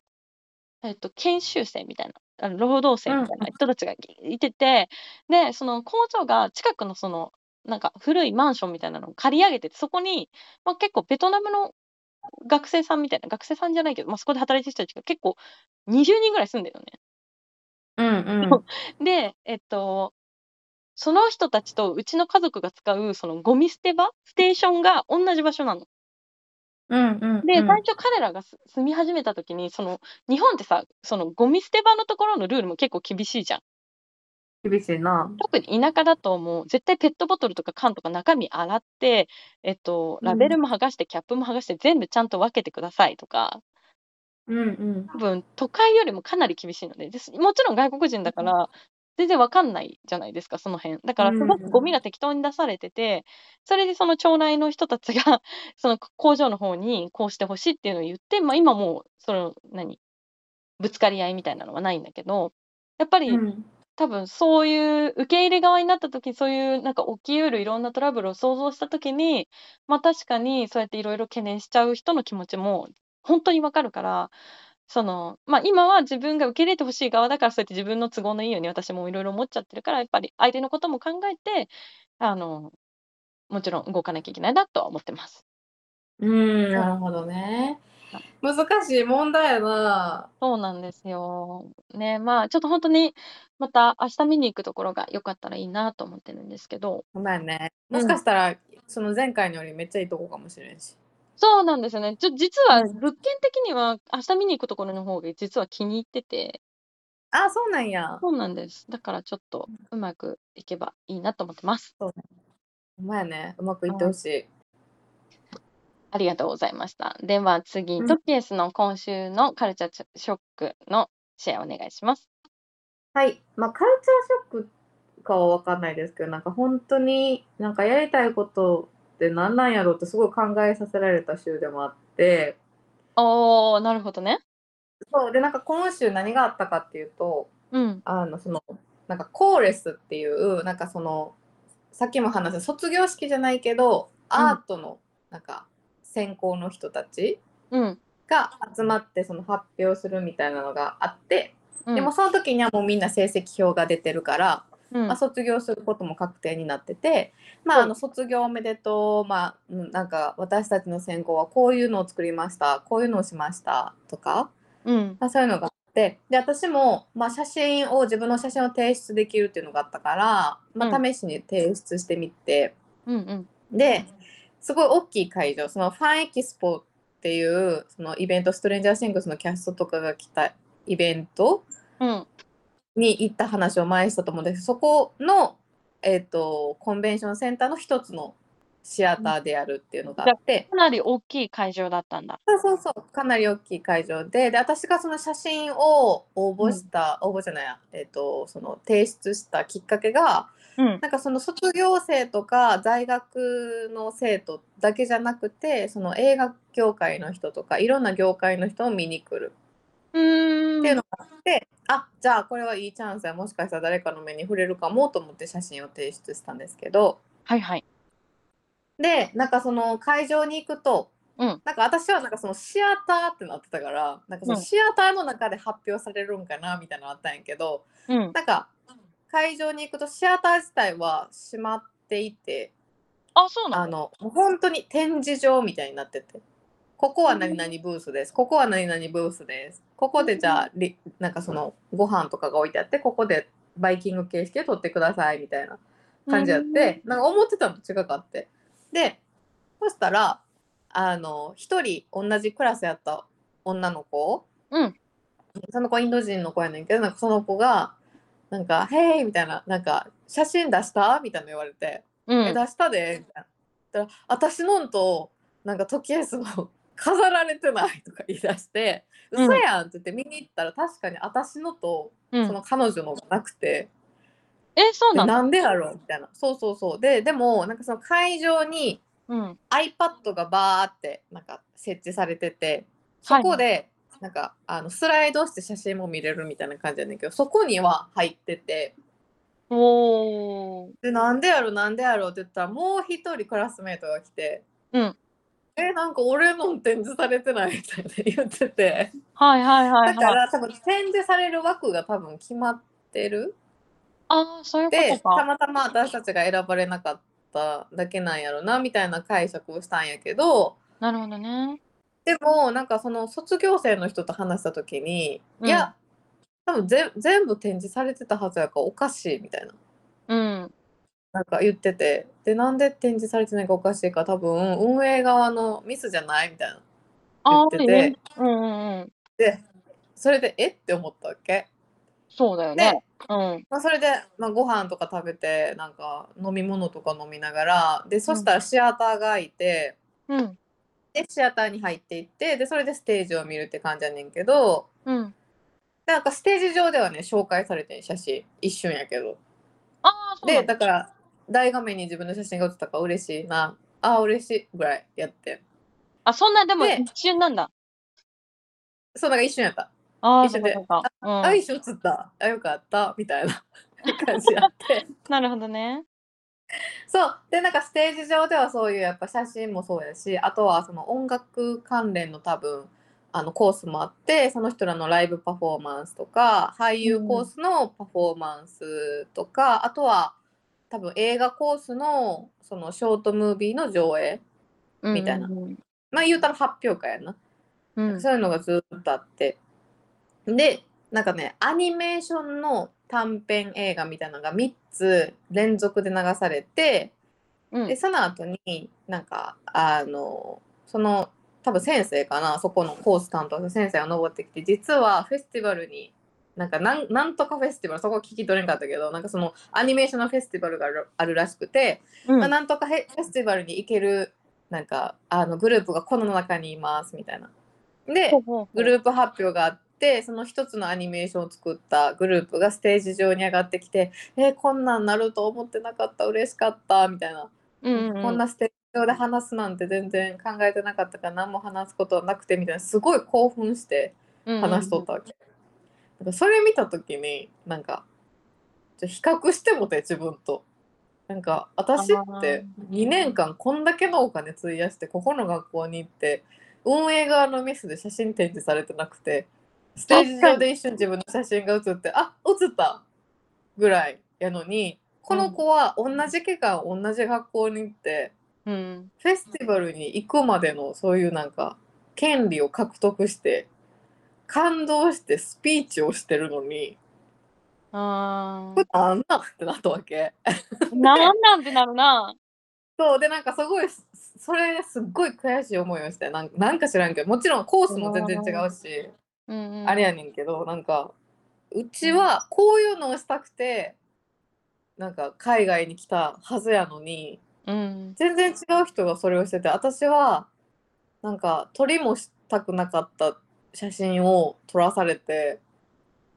S1: えっと、研修生みたいな、あの労働生みたいな人たちがいてて、で、その工場が近くのその、なんか古いマンションみたいなのを借り上げてて、そこに、まあ、結構ベトナムの学生さんみたいな、学生さんじゃないけど、まあ、そこで働いてる人たちが結構20人ぐらい住んでるのね。
S2: うんうん。
S1: で、えっと、その人たちとうちの家族が使うそのゴミ捨て場、ステーションが同じ場所なの。
S2: うんうん。
S1: で、
S2: うん
S1: 最初彼らがす住み始めた時に、その、日本ってさ、そのゴミ捨て場のところのルールも結構厳しいじゃん。
S2: 厳しいな。
S1: 特に田舎だともう絶対ペットボトルとか缶とか中身洗って、えっと、
S2: うん
S1: ラベルも剥がして、キャップも剥がして、全部ちゃんと分けてくださいとか、
S2: うんうん。
S1: 多分都会よりもかなり厳しいので、ですもちろん外国人だから、全然わかんないじゃないですか、その辺。だから、すごくゴミが適当に出されてて、それでその町内の人たちが、その工場の方にこうしてほしいっていうのを言って、まあ今もう、その、何、ぶつかり合いみたいなのはないんだけど、やっぱり、
S2: うん
S1: 多分そういう受け入れ側になった時にそういうなんか起きうるいろんなトラブルを想像した時にまあ確かにそうやっていろいろ懸念しちゃう人の気持ちも本当にわかるからそのまあ今は自分が受け入れてほしい側だからそうやって自分の都合のいいように私もいろいろ思っちゃってるからやっぱり相手のことも考えてあのもちろん動かなきゃいけないなとは思ってます。
S2: うん、なるほどね。難しい問題やな。
S1: そうなんですよ。ねまあちょっと本当にまた明日見に行くところがよかったらいいなと思ってるんですけど。
S2: ごめんね。
S1: うん
S2: もしかしたら、その前回のよりめっちゃいいとこかもしれんし。
S1: そうなんですよね。ちょ実は
S2: うん
S1: 物件的には明日見に行くところの方が実は気に入ってて、
S2: あ、そうなんや。
S1: そうなんです。だからちょっとうまくいけばいいなと思ってます。
S2: ほんまやね。うまくいってほしい。
S1: ありがとうございました。では次、
S2: うん
S1: トキエスの今週のカルチャーショックのシェアお願いします。
S2: はい。まあ、カルチャーショックかは分かんないですけど、なんか本当になんかやりたいことって何なんやろうってすごい考えさせられた週でもあって、
S1: おー、なるほどね。
S2: そう。で、なんか今週何があったかっていうと、
S1: うん。
S2: あの、その、なんかコーレスっていう、なんかその、さっきも話した卒業式じゃないけど、アートのなんか専攻の人たち
S1: うん。
S2: が集まってその発表するみたいなのがあって、
S1: うん
S2: でもその時にはもうみんな成績表が出てるから、
S1: うん
S2: まあ、卒業することも確定になってて、まあ、
S1: うん
S2: あの卒業おめでとう、まあ、うんなんか私たちの専攻はこういうのを作りましたこういうのをしましたとか、
S1: うん。
S2: まあ、そういうのがあってで私も、まあ、写真を自分の写真を提出できるっていうのがあったから、まあ、
S1: う
S2: 試しに提出してみて、
S1: うん。うん。
S2: ですごい大きい会場そのファンエキスポっていうそのイベントストレンジャーシングスのキャストとかが来たイベント
S1: うん。
S2: に行った話を前にしたと思うんです。けどそこの、えー、とコンベンションセンターの一つのシアターでやるっていうのがあって、
S1: かなり大きい会場だったんだ。
S2: そうそうそう。かなり大きい会場で。で私がその写真を応募した、応募じゃないや、えー、とその提出したきっかけが
S1: うん。
S2: なんかその卒業生とか在学の生徒だけじゃなくてその映画業界の人とかいろんな業界の人を見に来る
S1: うーん。
S2: っていうのがあって、あじゃあこれはいいチャンスやもしかしたら誰かの目に触れるかもと思って写真を提出したんですけど
S1: はいはい。
S2: でなんかその会場に行くと、
S1: うん
S2: なんか私はなんかそのシアターってなってたからなんかその
S1: うん
S2: シアターの中で発表されるんかなみたいなのあったんやけど、
S1: うん。
S2: なんか会場に行くとシアター自体は閉まっていて
S1: あ、そうなの？
S2: あのもう本当に展示場みたいになってて。ここは何々ブースです。ここは何々ブースです。ここでじゃあ、りなんかそのご飯とかが置いてあって、ここでバイキング形式で撮ってくださいみたいな感じやって、なんか思ってたのと違かって。で、そしたら、あの、一人同じクラスやった女の子、
S1: うん
S2: その子インド人の子やねんけど、なんかその子が、なんか、へいみたいな、なんか、写真出したみたいなの言われて、え、
S1: うん。
S2: 出したでみたいな。ら私のんと、なんか時計すの飾られてないとか言い出して、
S1: うん。
S2: 嘘やんって言って見に行ったら確かに私のと
S1: うん。
S2: その彼女のがなくて、
S1: え、そうなの？
S2: でなんでやろうみたいな。そうそうそう。ででもなんかその会場に
S1: うん。
S2: iPad がバーってなんか設置されててそこでなんかあのスライドして写真も見れるみたいな感じやねんけどそこには入ってて。
S1: おー。
S2: でなんでやろなんでやろって言ったらもう一人クラスメートが来て
S1: うん。
S2: えなんか俺の展示されてないみたいな言ってて
S1: はいはいはい
S2: だか
S1: はい。
S2: ら多分展示される枠が多分決まってる
S1: ああ、そういうこ
S2: でた
S1: とか。
S2: またま私たちが選ばれなかっただけなんやろなみたいな解釈をしたんやけど
S1: なるほどね。
S2: でもなんかその卒業生の人と話した時に、
S1: うん
S2: いや多分ぜ全部展示されてたはずやからおかしいみたいな
S1: うん。
S2: なんか言っててでなんで展示されてないかおかしいか多分運営側のミスじゃないみたいな
S1: あ
S2: 言ってて
S1: ーうんうんうん。
S2: でそれでえって思ったわけ。
S1: そうだよ
S2: で
S1: ね。うん。
S2: まあ、それで、まあ、ご飯とか食べてなんか飲み物とか飲みながらでそしたらシアターが開いて、
S1: うん。
S2: でシアターに入っていってでそれでステージを見るって感じやねんけど
S1: うん。
S2: なんかステージ上ではね紹介されてん写真一瞬やけど
S1: ああ、そうなんだ。
S2: でだから大画面に自分の写真が写ったから嬉しいな。あー嬉しいぐらいやって。
S1: あ、そんな、でも
S2: で
S1: 一瞬なんだ。
S2: そうなんか一瞬やった、
S1: ああ、
S2: 一緒で
S1: そうかそうか。うん。
S2: あ一瞬写った。あよかった。みたいな感じやって。
S1: なるほどね。
S2: そう。でなんかステージ上ではそういうやっぱ写真もそうやしあとはその音楽関連の多分あのコースもあってその人らのライブパフォーマンスとか俳優コースのパフォーマンスとか、あとは多分映画コースのそのショートムービーの上映みたいな。
S1: うんうん
S2: まあ言うたら発表会やな、
S1: うん。
S2: そういうのがずっとあって。でなんかねアニメーションの短編映画みたいなのが3つ連続で流されて、
S1: うん。
S2: でその後になんかあのその多分先生かなそこのコース担当の先生が登ってきて実はフェスティバルになんかなんなんとかフェスティバルそこは聞き取れんかったけどなんかそのアニメーションのフェスティバルがあるあるらしくて、
S1: うん。
S2: まあ、なんとかフェスティバルに行けるなんかあのグループがこの中にいますみたいな。でグループ発表があってその一つのアニメーションを作ったグループがステージ上に上がってきて「えーこんなんなると思ってなかった嬉しかった」みたいな、
S1: うんうんうん。
S2: こんなステージ上で話すなんて全然考えてなかったから何も話すことはなくてみたいな。すごい興奮して話しとったわけ。なんかそれ見た時になんかちょ比較してもて自分と。なんか私って2年間こんだけのお金費やしてここの学校に行って運営側のミスで写真展示されてなくてステージ上で一瞬自分の写真が写ってあ写ったぐらいやのにこの子は同じ期間同じ学校に行って
S1: うん。
S2: フェスティバルに行くまでのそういうなんか権利を獲得して感動してスピーチをしてるのに
S1: あ
S2: これなんなんってなったわけ。
S1: ーなんなんてなるな。
S2: そうでなんかすごいそそれすっごい悔しい思いをしてなんなんか知らんけどもちろんコースも全然違うし、
S1: うんうん
S2: あれやねんけどなんかうちはこういうのをしたくてなんか海外に来たはずやのに
S1: うん
S2: 全然違う人がそれをしてて私はなんか撮りもしたくなかった写真を撮らされて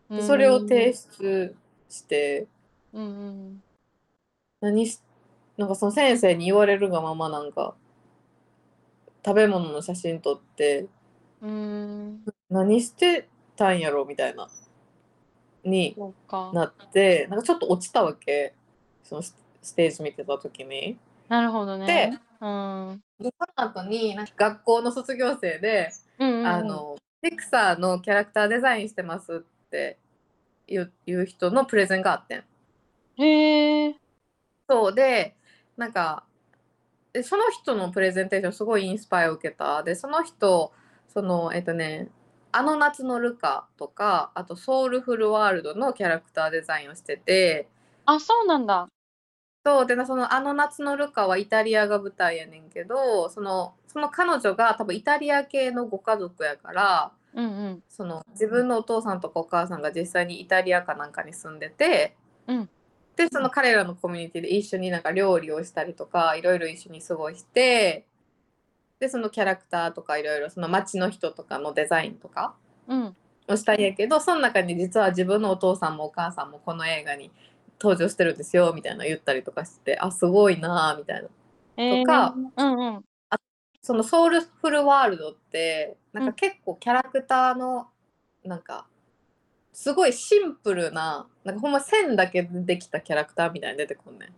S2: でそれを提出して
S1: うんうん
S2: 何しなんかその先生に言われるがままなんか食べ物の写真撮って
S1: うん。
S2: 何してたんやろみたいなに
S1: そうか。
S2: なってなんかちょっと落ちたわけ。そのスステージ見てた時に。
S1: なるほどね。
S2: で
S1: うん。
S2: でその後になんか学校の卒業生で、
S1: うんうんうん。
S2: あのピクサーのキャラクターデザインしてますっていういう人のプレゼンがあってん。
S1: へえ
S2: そうでなんかでその人のプレゼンテーションすごいインスパイアを受けた。でその人そのえっとね「あの夏のルカ」とかあと「ソウルフルワールド」のキャラクターデザインをしてて。
S1: あそうなんだ
S2: そうでなその「あの夏のルカ」はイタリアが舞台やねんけどそのその彼女が多分イタリア系のご家族やから
S1: うんうん。
S2: その自分のお父さんとかお母さんが実際にイタリアかなんかに住んでて、
S1: うん。
S2: でその彼らのコミュニティで一緒になんか料理をしたりとかいろいろ一緒に過ごしてでそのキャラクターとかいろいろその街の人とかのデザインとか
S1: うん。
S2: をしたんやけどその中に実は自分のお父さんもお母さんもこの映画に登場してるんですよみたいな言ったりとかしてあすごいなーみたいな。
S1: え
S2: とか
S1: ーうんうん。
S2: そのソウルフルワールドってなん
S1: うん。
S2: か結構キャラクターのなんかすごいシンプルななんかほんま線だけでできたキャラクターみたいに出てくんねん。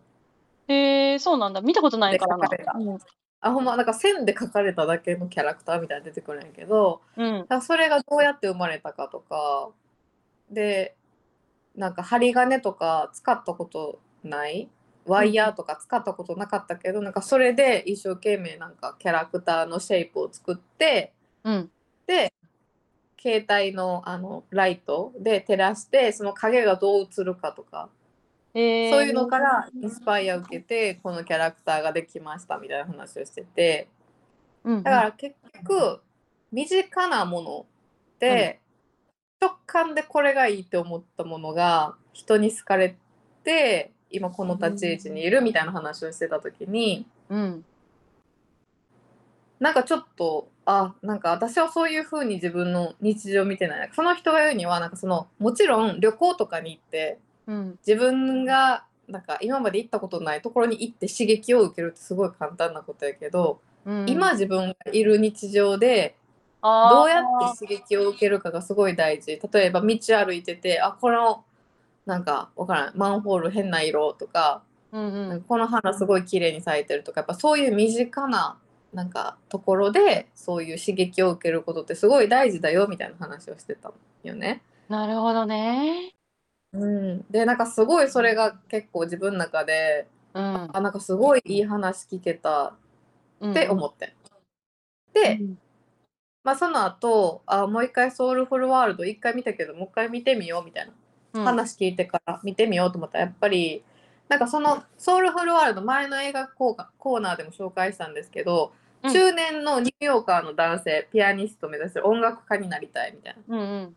S1: へえ、そうなんだ。見たことないからな。
S2: あほんまなんか線で描かれただけのキャラクターみたいに出てくるんやけど
S1: うん。
S2: それがどうやって生まれたかとかでなんか針金とか使ったことない？ワイヤーとか使ったことなかったけど、なんかそれで一生懸命なんかキャラクターのシェイプを作って
S1: うん。
S2: で携帯のあのライトで照らしてその影がどう映るかとか、
S1: へえ
S2: そういうのからインスパイア受けてこのキャラクターができましたみたいな話をしてて。
S1: うんうん。
S2: だから結局身近なもので、直感でこれがいいって思ったものが人に好かれて今この立ち位置にいるみたいな話をしてた時に
S1: うん。
S2: なんかちょっとあなんか私はそういう風に自分の日常を見てないその人が言うにはなんかそのもちろん旅行とかに行って
S1: うん。
S2: 自分がなんか今まで行ったことないところに行って刺激を受けるってすごい簡単なことやけど、
S1: うん。
S2: 今自分がいる日常でどうやって刺激を受けるかがすごい大事例えば道歩いててあこのなんかわからんマンホール変な色とか
S1: うんうん
S2: この花すごい綺麗に咲いてるとかやっぱそういう身近ななんかところでそういう刺激を受けることってすごい大事だよみたいな話をしてたよね。
S1: なるほどね。
S2: うん、でなんかすごいそれが結構自分の中で
S1: うん。
S2: あなんかすごいいい話聞けたって思って。で、
S1: うん
S2: まあ、その後あもう一回ソウルフルワールド一回見たけどもう一回見てみようみたいな。
S1: うん。
S2: 話聞いてから見てみようと思った。らやっぱりなんかそのソウルフルワールド前の映画コーナーでも紹介したんですけど、
S1: うん。
S2: 中年のニューヨーカーの男性ピアニストを目指してる音楽家になりたいみたいな。
S1: うんうん。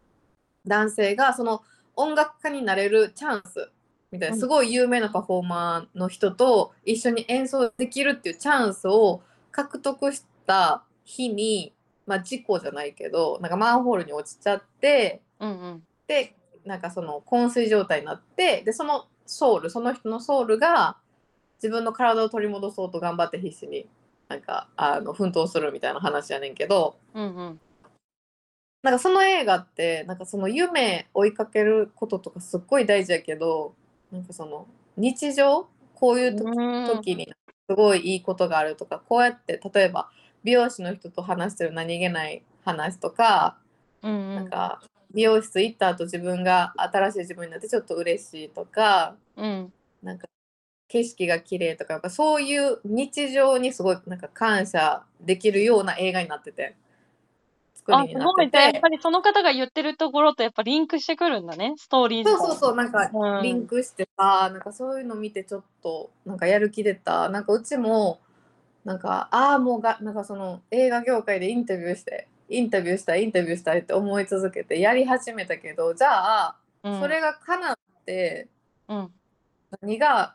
S2: 男性がその音楽家になれるチャンスみたいな
S1: うん。
S2: すごい有名なパフォーマーの人と一緒に演奏できるっていうチャンスを獲得した日に、まあ、事故じゃないけどなんかマンホールに落ちちゃって
S1: うんうん。
S2: でなんかその昏睡状態になってでそのソウルその人のソウルが自分の体を取り戻そうと頑張って必死になんかあの奮闘するみたいな話やねんけど
S1: うんうん。
S2: なんかその映画ってなんかその夢追いかけることとかすっごい大事やけどなんかその日常こういう時にすごいいいことがあるとかこうやって例えば美容師の人と話してる何気ない話とか
S1: うんうん。
S2: なんか美容室行った後自分が新しい自分になってちょっと嬉しいとか
S1: うん。
S2: なんか景色が綺麗とかやっぱそういう日常にすごいなんか感謝できるような映画になってて作
S1: あ、
S2: りになっ
S1: すごい。じゃあや
S2: て
S1: ってぱりその方が言ってるところとやっぱリンクしてくるんだね、ストーリー
S2: そうそうそうなんか
S1: うん。
S2: リンクしてさ、なんかそういうの見てちょっとなんかやる気出た。なんかうちもなんかああもうがなんかその映画業界でインタビューしてインタビューしたいインタビューしたいって思い続けてやり始めたけどじゃあ
S1: うん。
S2: それが叶って
S1: うん。
S2: 何が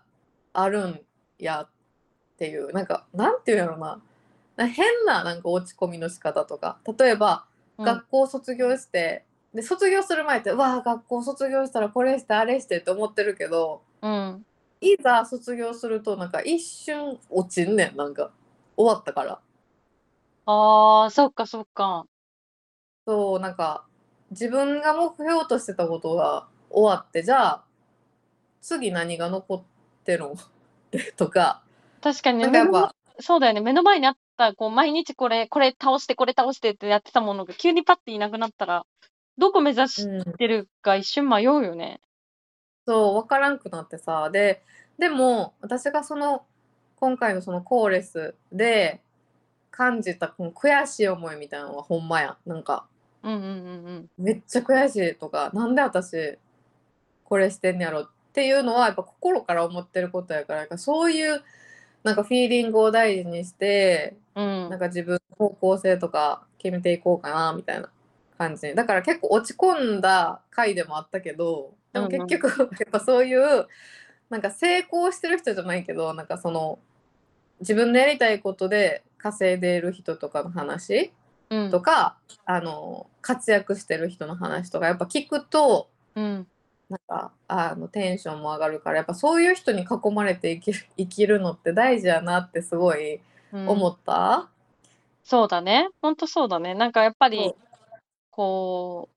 S2: あるんやっていうなんかなんていうんやろな。な変ななんか落ち込みの仕方とか。例えば
S1: うん。
S2: 学校卒業して、で卒業する前ってうわあ学校卒業したらこれしてあれしてって思ってるけど
S1: うん
S2: いざ卒業するとなんか一瞬落ちんねんなんか終わったから
S1: ああ、そっかそっか。
S2: そうなんか自分が目標としてたことが終わってじゃあ次何が残ってるん？とか
S1: 確かにね、
S2: なんかやっぱ
S1: そうだよね。目の前にあった、こう、毎日これ、これ倒して、これ倒してってやってたものが急にパッていなくなったら、どこ目指し
S2: うん
S1: てるか一瞬迷うよね。
S2: そう分からんくなってさででも私がその今回のそのコーレスで感じたこの悔しい思いみたいなのはほんまやなんか
S1: うんうんうん
S2: めっちゃ悔しいとかなんで私これしてんやろ？っていうのはやっぱ心から思ってることやからなんかそういうなんかフィーリングを大事にして
S1: うん。うん。
S2: なんか自分の方向性とか決めていこうかなみたいな感じだから結構落ち込んだ回でもあったけどでも結局 やっぱそういうなんか成功してる人じゃないけどなんかその自分のやりたいことで稼いでいる人とかの話
S1: うん
S2: とか、あの活躍してる人の話とかやっぱ聞くと
S1: うん。
S2: なんかあのテンションも上がるからやっぱそういう人に囲まれて生きる 生きるのって大事やなってすごい
S1: うん
S2: 思った？
S1: そうだね。ほんとそうだね。なんかやっぱり、こう、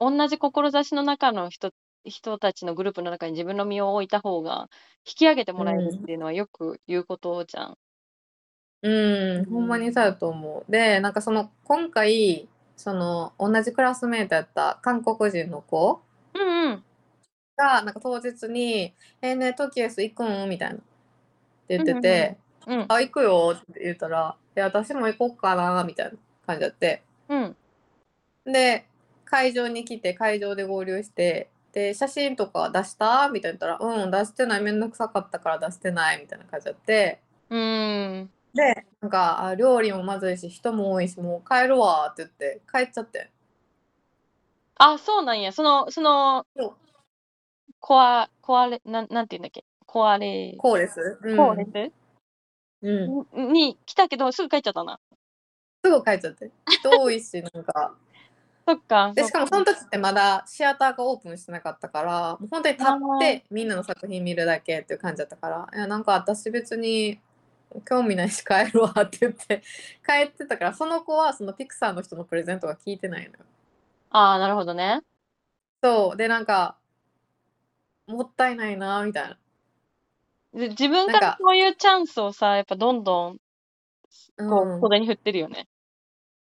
S1: 同じ志の中の人人たちのグループの中に自分の身を置いた方が、引き上げてもらえるっていうのはよく言うことじゃん。
S2: うん、ほんまにそうやと思う。で、なんかその今回その同じクラスメートやった韓国人の子
S1: うんうん。
S2: がなんか当日に「えー、ねトキエス行くん?」みたいなって言ってて
S1: うん「
S2: あ行くよ」って言ったら「いや私も行こうかな」みたいな感じやって
S1: うん。
S2: で会場に来て会場で合流してで写真とか出した？みたいな言ったら「うん出してない。めんどくさかったから出してない」みたいな感じやって。
S1: うーん。
S2: でなんかあ料理もまずいし人も多いしもう帰るわ。って言って帰っちゃって
S1: あ、そうなんや。その、その、
S2: そう。
S1: コア、コアレ、なん、なんて言うんだっけ？コアレ、
S2: コーレス、うん。
S1: コーレス、
S2: うん、
S1: に来たけど、すぐ帰っちゃったな。
S2: すぐ帰っちゃって。人多いしなんか
S1: そっか。
S2: でしかもその時ってまだシアターがオープンしてなかったからもう本当に立ってみんなの作品見るだけっていう感じだったからいやなんか私別に興味ないし帰るわって言って 帰ってたからその子はそのピクサーの人のプレゼントが聞いてないのよ。
S1: ああ、なるほどね。
S2: そうでなんかもったいないなみたいな。
S1: で自分からそういうチャンスをさ、やっぱどんどん、こ
S2: うん
S1: う、袖に振ってるよね。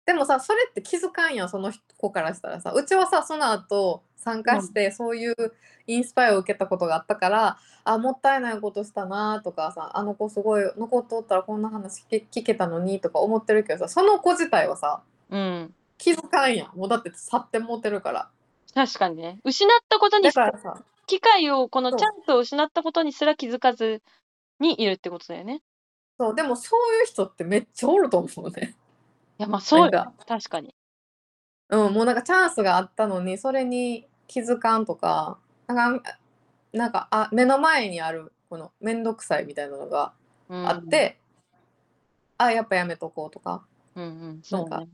S2: でもさそれって気づかんやんその子からしたらさ。うちはさその後参加してそういうインスパイアを受けたことがあったから、あもったいないことしたなとかさあの子すごい残っとったらこんな話聞け聞けたのにとか思ってるけどさその子自体はさ
S1: うん。
S2: 気づかんやん。もうだって去って持ってるから。
S1: 確かにね。失ったことに
S2: だからさ。
S1: 機会を、このチャンスを失ったことにすら気づかずにいるってことだよね。
S2: そうでもそういう人ってめっちゃおると思うね。
S1: いや、まあそうよ
S2: なんか。
S1: 確かに。
S2: うんもうなんかチャンスがあったのにそれに気づかんとかなんかなんかあ目の前にあるこの面倒くさいみたいなのが
S1: うん
S2: あっ、て、あやっぱやめとこうとか
S1: うんうん、そう
S2: なん
S1: ね。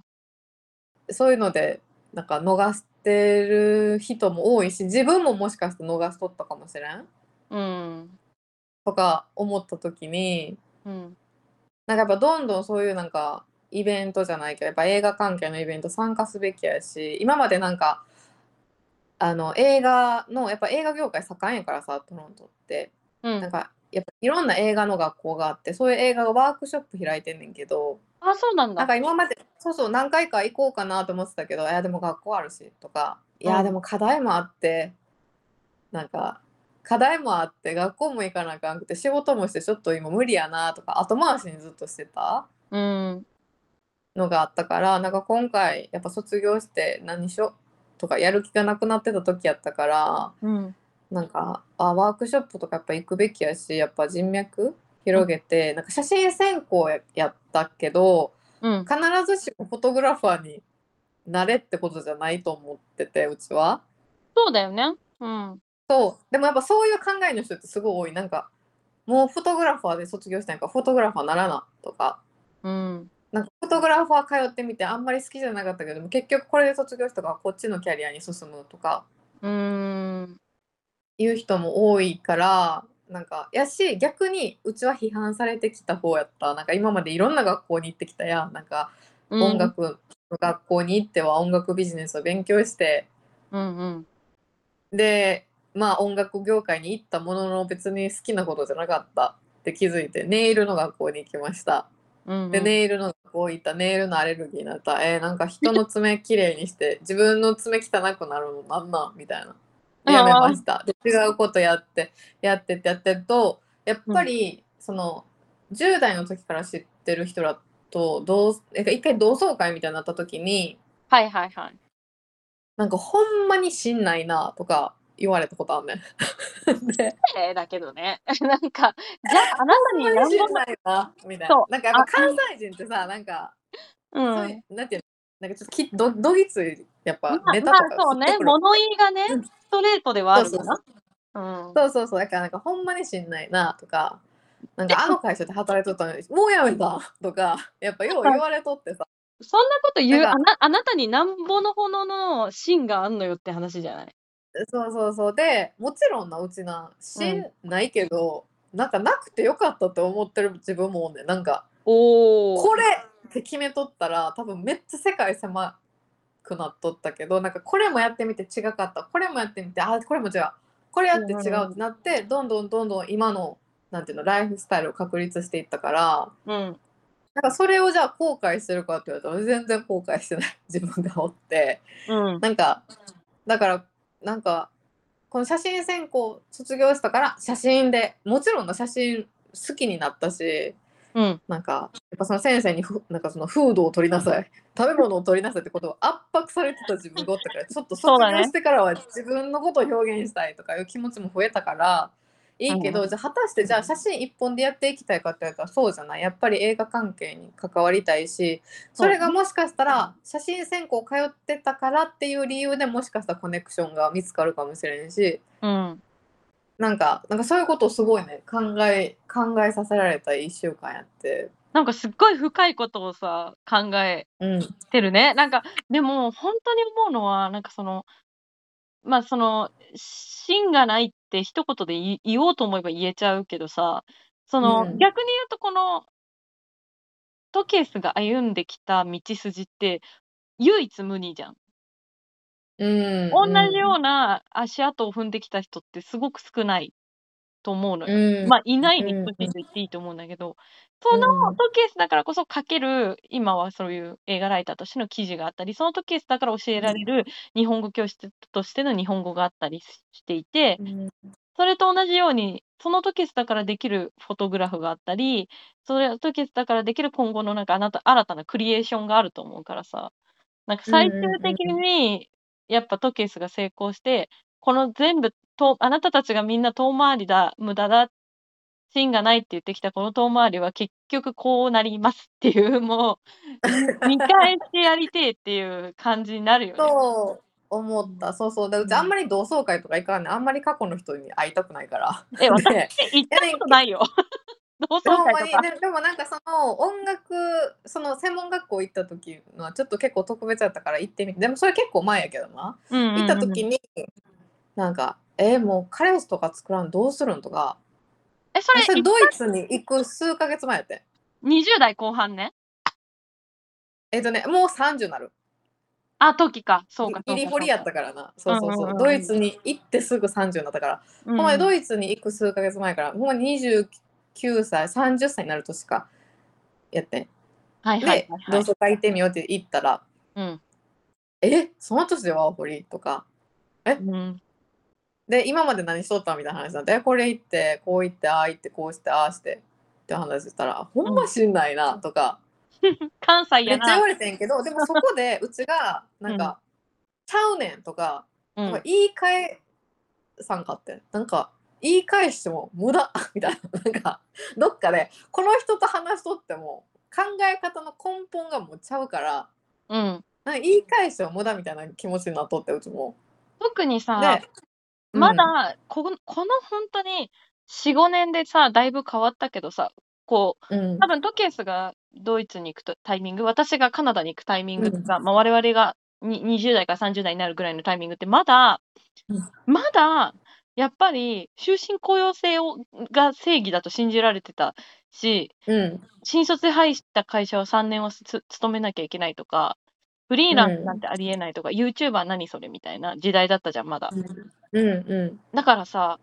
S2: そういうのでなんか逃してる人も多いし自分ももしかして逃しとったかもしれん？
S1: うん。
S2: とか思った時に
S1: うん。
S2: なんかやっぱどんどんそういうなんかイベントじゃないけどやっぱ映画関係のイベント参加すべきやし今までなんかあの映画のやっぱ映画業界盛んやからさトロントって
S1: うん。
S2: なんかやっぱいろんな映画の学校があってそういう映画がワークショップ開いてんねんけど
S1: あ、そうなんだ。
S2: なんか今までそうそう何回か行こうかなと思ってたけどいやでも学校あるしとかいうや
S1: ん
S2: でも課題もあってなんか課題もあって学校も行かなあかんくて仕事もしてちょっと今無理やなとか後回しにずっとしてた
S1: うん。
S2: のがあったからなんか今回やっぱ卒業して何しようとかやる気がなくなってた時やったから
S1: うん。
S2: なんかあワークショップとかやっぱ行くべきやしやっぱ人脈広げて、なんか写真専攻ややったけど
S1: うん。
S2: 必ずしもフォトグラファーになれってことじゃないと思っててうちは。
S1: そうだよね。うん。
S2: そうでもやっぱそういう考えの人ってすごい多いなんかもうフォトグラファーで卒業したんやからフォトグラファーならなとか
S1: うん。
S2: トグラファー通ってみてあんまり好きじゃなかったけど結局これで卒業したからこっちのキャリアに進むとか
S1: うーん。
S2: いう人も多いからなんかやし逆にうちは批判されてきた方やったなんか今までいろんな学校に行ってきたやんなんか
S1: うん
S2: 音。楽の学校に行っては音楽ビジネスを勉強して
S1: うんうん。
S2: でまあ音楽業界に行ったものの別に好きなことじゃなかったって気づいてネイルの学校に行きました。
S1: うんうん。
S2: でネイルの学校行ったネイルのアレルギーになった。えーなんか人の爪きれいにして 自分の爪汚くなるのなんなん？みたいな。でやめました。で違うことやってやってってやってるとやっぱり、その10代の時から知ってる人らと一回同窓会みたいになった時に
S1: はいはいはい。
S2: なんかほんまにしんないなとか言われたことあんねん。で
S1: えーだけどね。なんか、じゃああなたに何本
S2: にしんないなみたい
S1: そう
S2: な。なんかやっぱ
S1: あ
S2: 関西人ってさなんか、
S1: う。
S2: そうんいうなんていうの？なんかちょっときどどぎついやっぱ
S1: まあ、
S2: ネタとか
S1: まあそうね物言いがね
S2: うん、
S1: ストレートではあ
S2: そうそう
S1: るかな。うん。
S2: そうそうそうだからなんかほんまにしんないなとかなんかあの会社で働いとったのにもうやめた とかやっぱよう言われとってさ
S1: そんなこと言う、
S2: なんか
S1: あなあなたになんぼのほどの芯があんのよって話じゃない？
S2: そうそうそう。でもちろんなうちなしんないけど、なんかなくてよかったって思ってる自分もおんねん。なんか
S1: おお。
S2: これって決めとったら多分めっちゃ世界狭くなっとったけどなんかこれもやってみて違かった。これもやってみてあこれも違う。これやって違うってなってどんどんどんどん今のなんていうのライフスタイルを確立していったから
S1: うん。
S2: なんかそれをじゃあ後悔してるかって言われたら全然後悔してない。自分がおって。
S1: うん。
S2: なんかだからなんかこの写真専攻卒業したから写真でもちろんの写真好きになったし
S1: うん。
S2: なんかやっぱその先生にふなんかそのフードを取りなさい食べ物を取りなさいってことを圧迫されてた自分がおったからちょっと卒業してからは自分のことを表現したいとかいう気持ちも増えたからいいけど、
S1: うん
S2: じゃあ果たしてじゃあ写真一本でやっていきたいかって言われたらそうじゃないやっぱり映画関係に関わりたいしそれがもしかしたら写真専攻通ってたからっていう理由でもしかしたらコネクションが見つかるかもしれんし
S1: うん。
S2: なんかなんかそういうことをすごいね考え考えさせられた1週間やって。
S1: なんかすっごい深いことをさ、考え
S2: うん
S1: てるね。なんか、でも本当に思うのは、なんかその、まあその、芯がないって一言で言おうと思えば言えちゃうけどさ、その、
S2: うん。
S1: 逆に言うとこの、トケースが歩んできた道筋って、唯一無二じゃん。
S2: うん、
S1: 同じような足跡を踏んできた人ってすごく少ないと思うのよ。
S2: うん、
S1: まあ、いないに
S2: うん
S1: 等しいと言っていいと思うんだけど、そのトケースだからこそ書ける、今はそういう映画ライターとしての記事があったり、そのトケースだから教えられる日本語教室としての日本語があったりしていて、
S2: うん。
S1: それと同じように、そのトケースだからできるフォトグラフがあったり、それトケースだからできる今後のなんかあなた新たなクリエーションがあると思うからさ、なんか最終的に、やっぱトケースが成功して、この全部と、あなたたちがみんな遠回りだ、無駄だ、芯がないって言ってきたこの遠回りは結局こうなりますっていう、もう、見返してやりてえっていう感じになるよね。
S2: そう思った。そうそう。でうちあんまり同窓会とか行かんね。んあんまり過去の人に会いたくないから。
S1: え、私
S2: で
S1: 行ったことないよ。同窓
S2: ほんま
S1: 会とか。
S2: に。ででもなんかその音楽その専門学校行った時のはちょっと結構特別だったから行ってみて。でもそれ結構前やけどな。
S1: うんうんうん。
S2: 行った時になんか「えもう彼氏とか作らんどうするん?」とか
S1: え、それ、
S2: それドイツに行く数ヶ月前やって
S1: 20代後半ね。
S2: えっとねもう30なる
S1: あ、時か。そうか。
S2: ギリホリやったからなそうそうそう,、
S1: うんうんうん
S2: ドイツに行ってすぐ30になったから
S1: うん
S2: ほんまにドイツに行く数ヶ月前から、ほんまに29歳、30歳になる年かやってん。
S1: はい
S2: で、
S1: はいはいはい。
S2: 同窓会行ってみようって言ったら、
S1: うん。
S2: えその年でワーホリとか、
S1: うん。
S2: で、今まで何しとったみたいな話になって、えこれ行って、こう行って、ああ行って、こうして、ああしてって話したら、ほんましんないなとか、
S1: 関西やな
S2: めっちゃ言わ。れてんけど、でもそこで うちが、なんか、ちゃうねんとか、
S1: うん
S2: なんか。言い換えさんかってんなんか言い返しても無駄 みたいななんかどっかでこの人と話しとっても考え方の根本がもうちゃうから
S1: うん。
S2: なんか言い返しても無駄みたいな気持ちになっとってうちも。
S1: 特にさ、
S2: で、
S1: まだ、この、この本当に4、5年でさ、だいぶ変わったけどさ、こう、
S2: うん、
S1: 多分トケースがドイツに行くとタイミング、私がカナダに行くタイミングとか、まあ、我々がに20代から30代になるぐらいのタイミングって、まだ、
S2: うん。
S1: まだ、やっぱり終身雇用制をが正義だと信じられてたし、
S2: うん。
S1: 新卒で入った会社は3年はつ勤めなきゃいけないとか、フリーランスなんてありえないとか、YouTuber 何それみたいな時代だったじゃん、まだ。
S2: うんうん
S1: だからさ、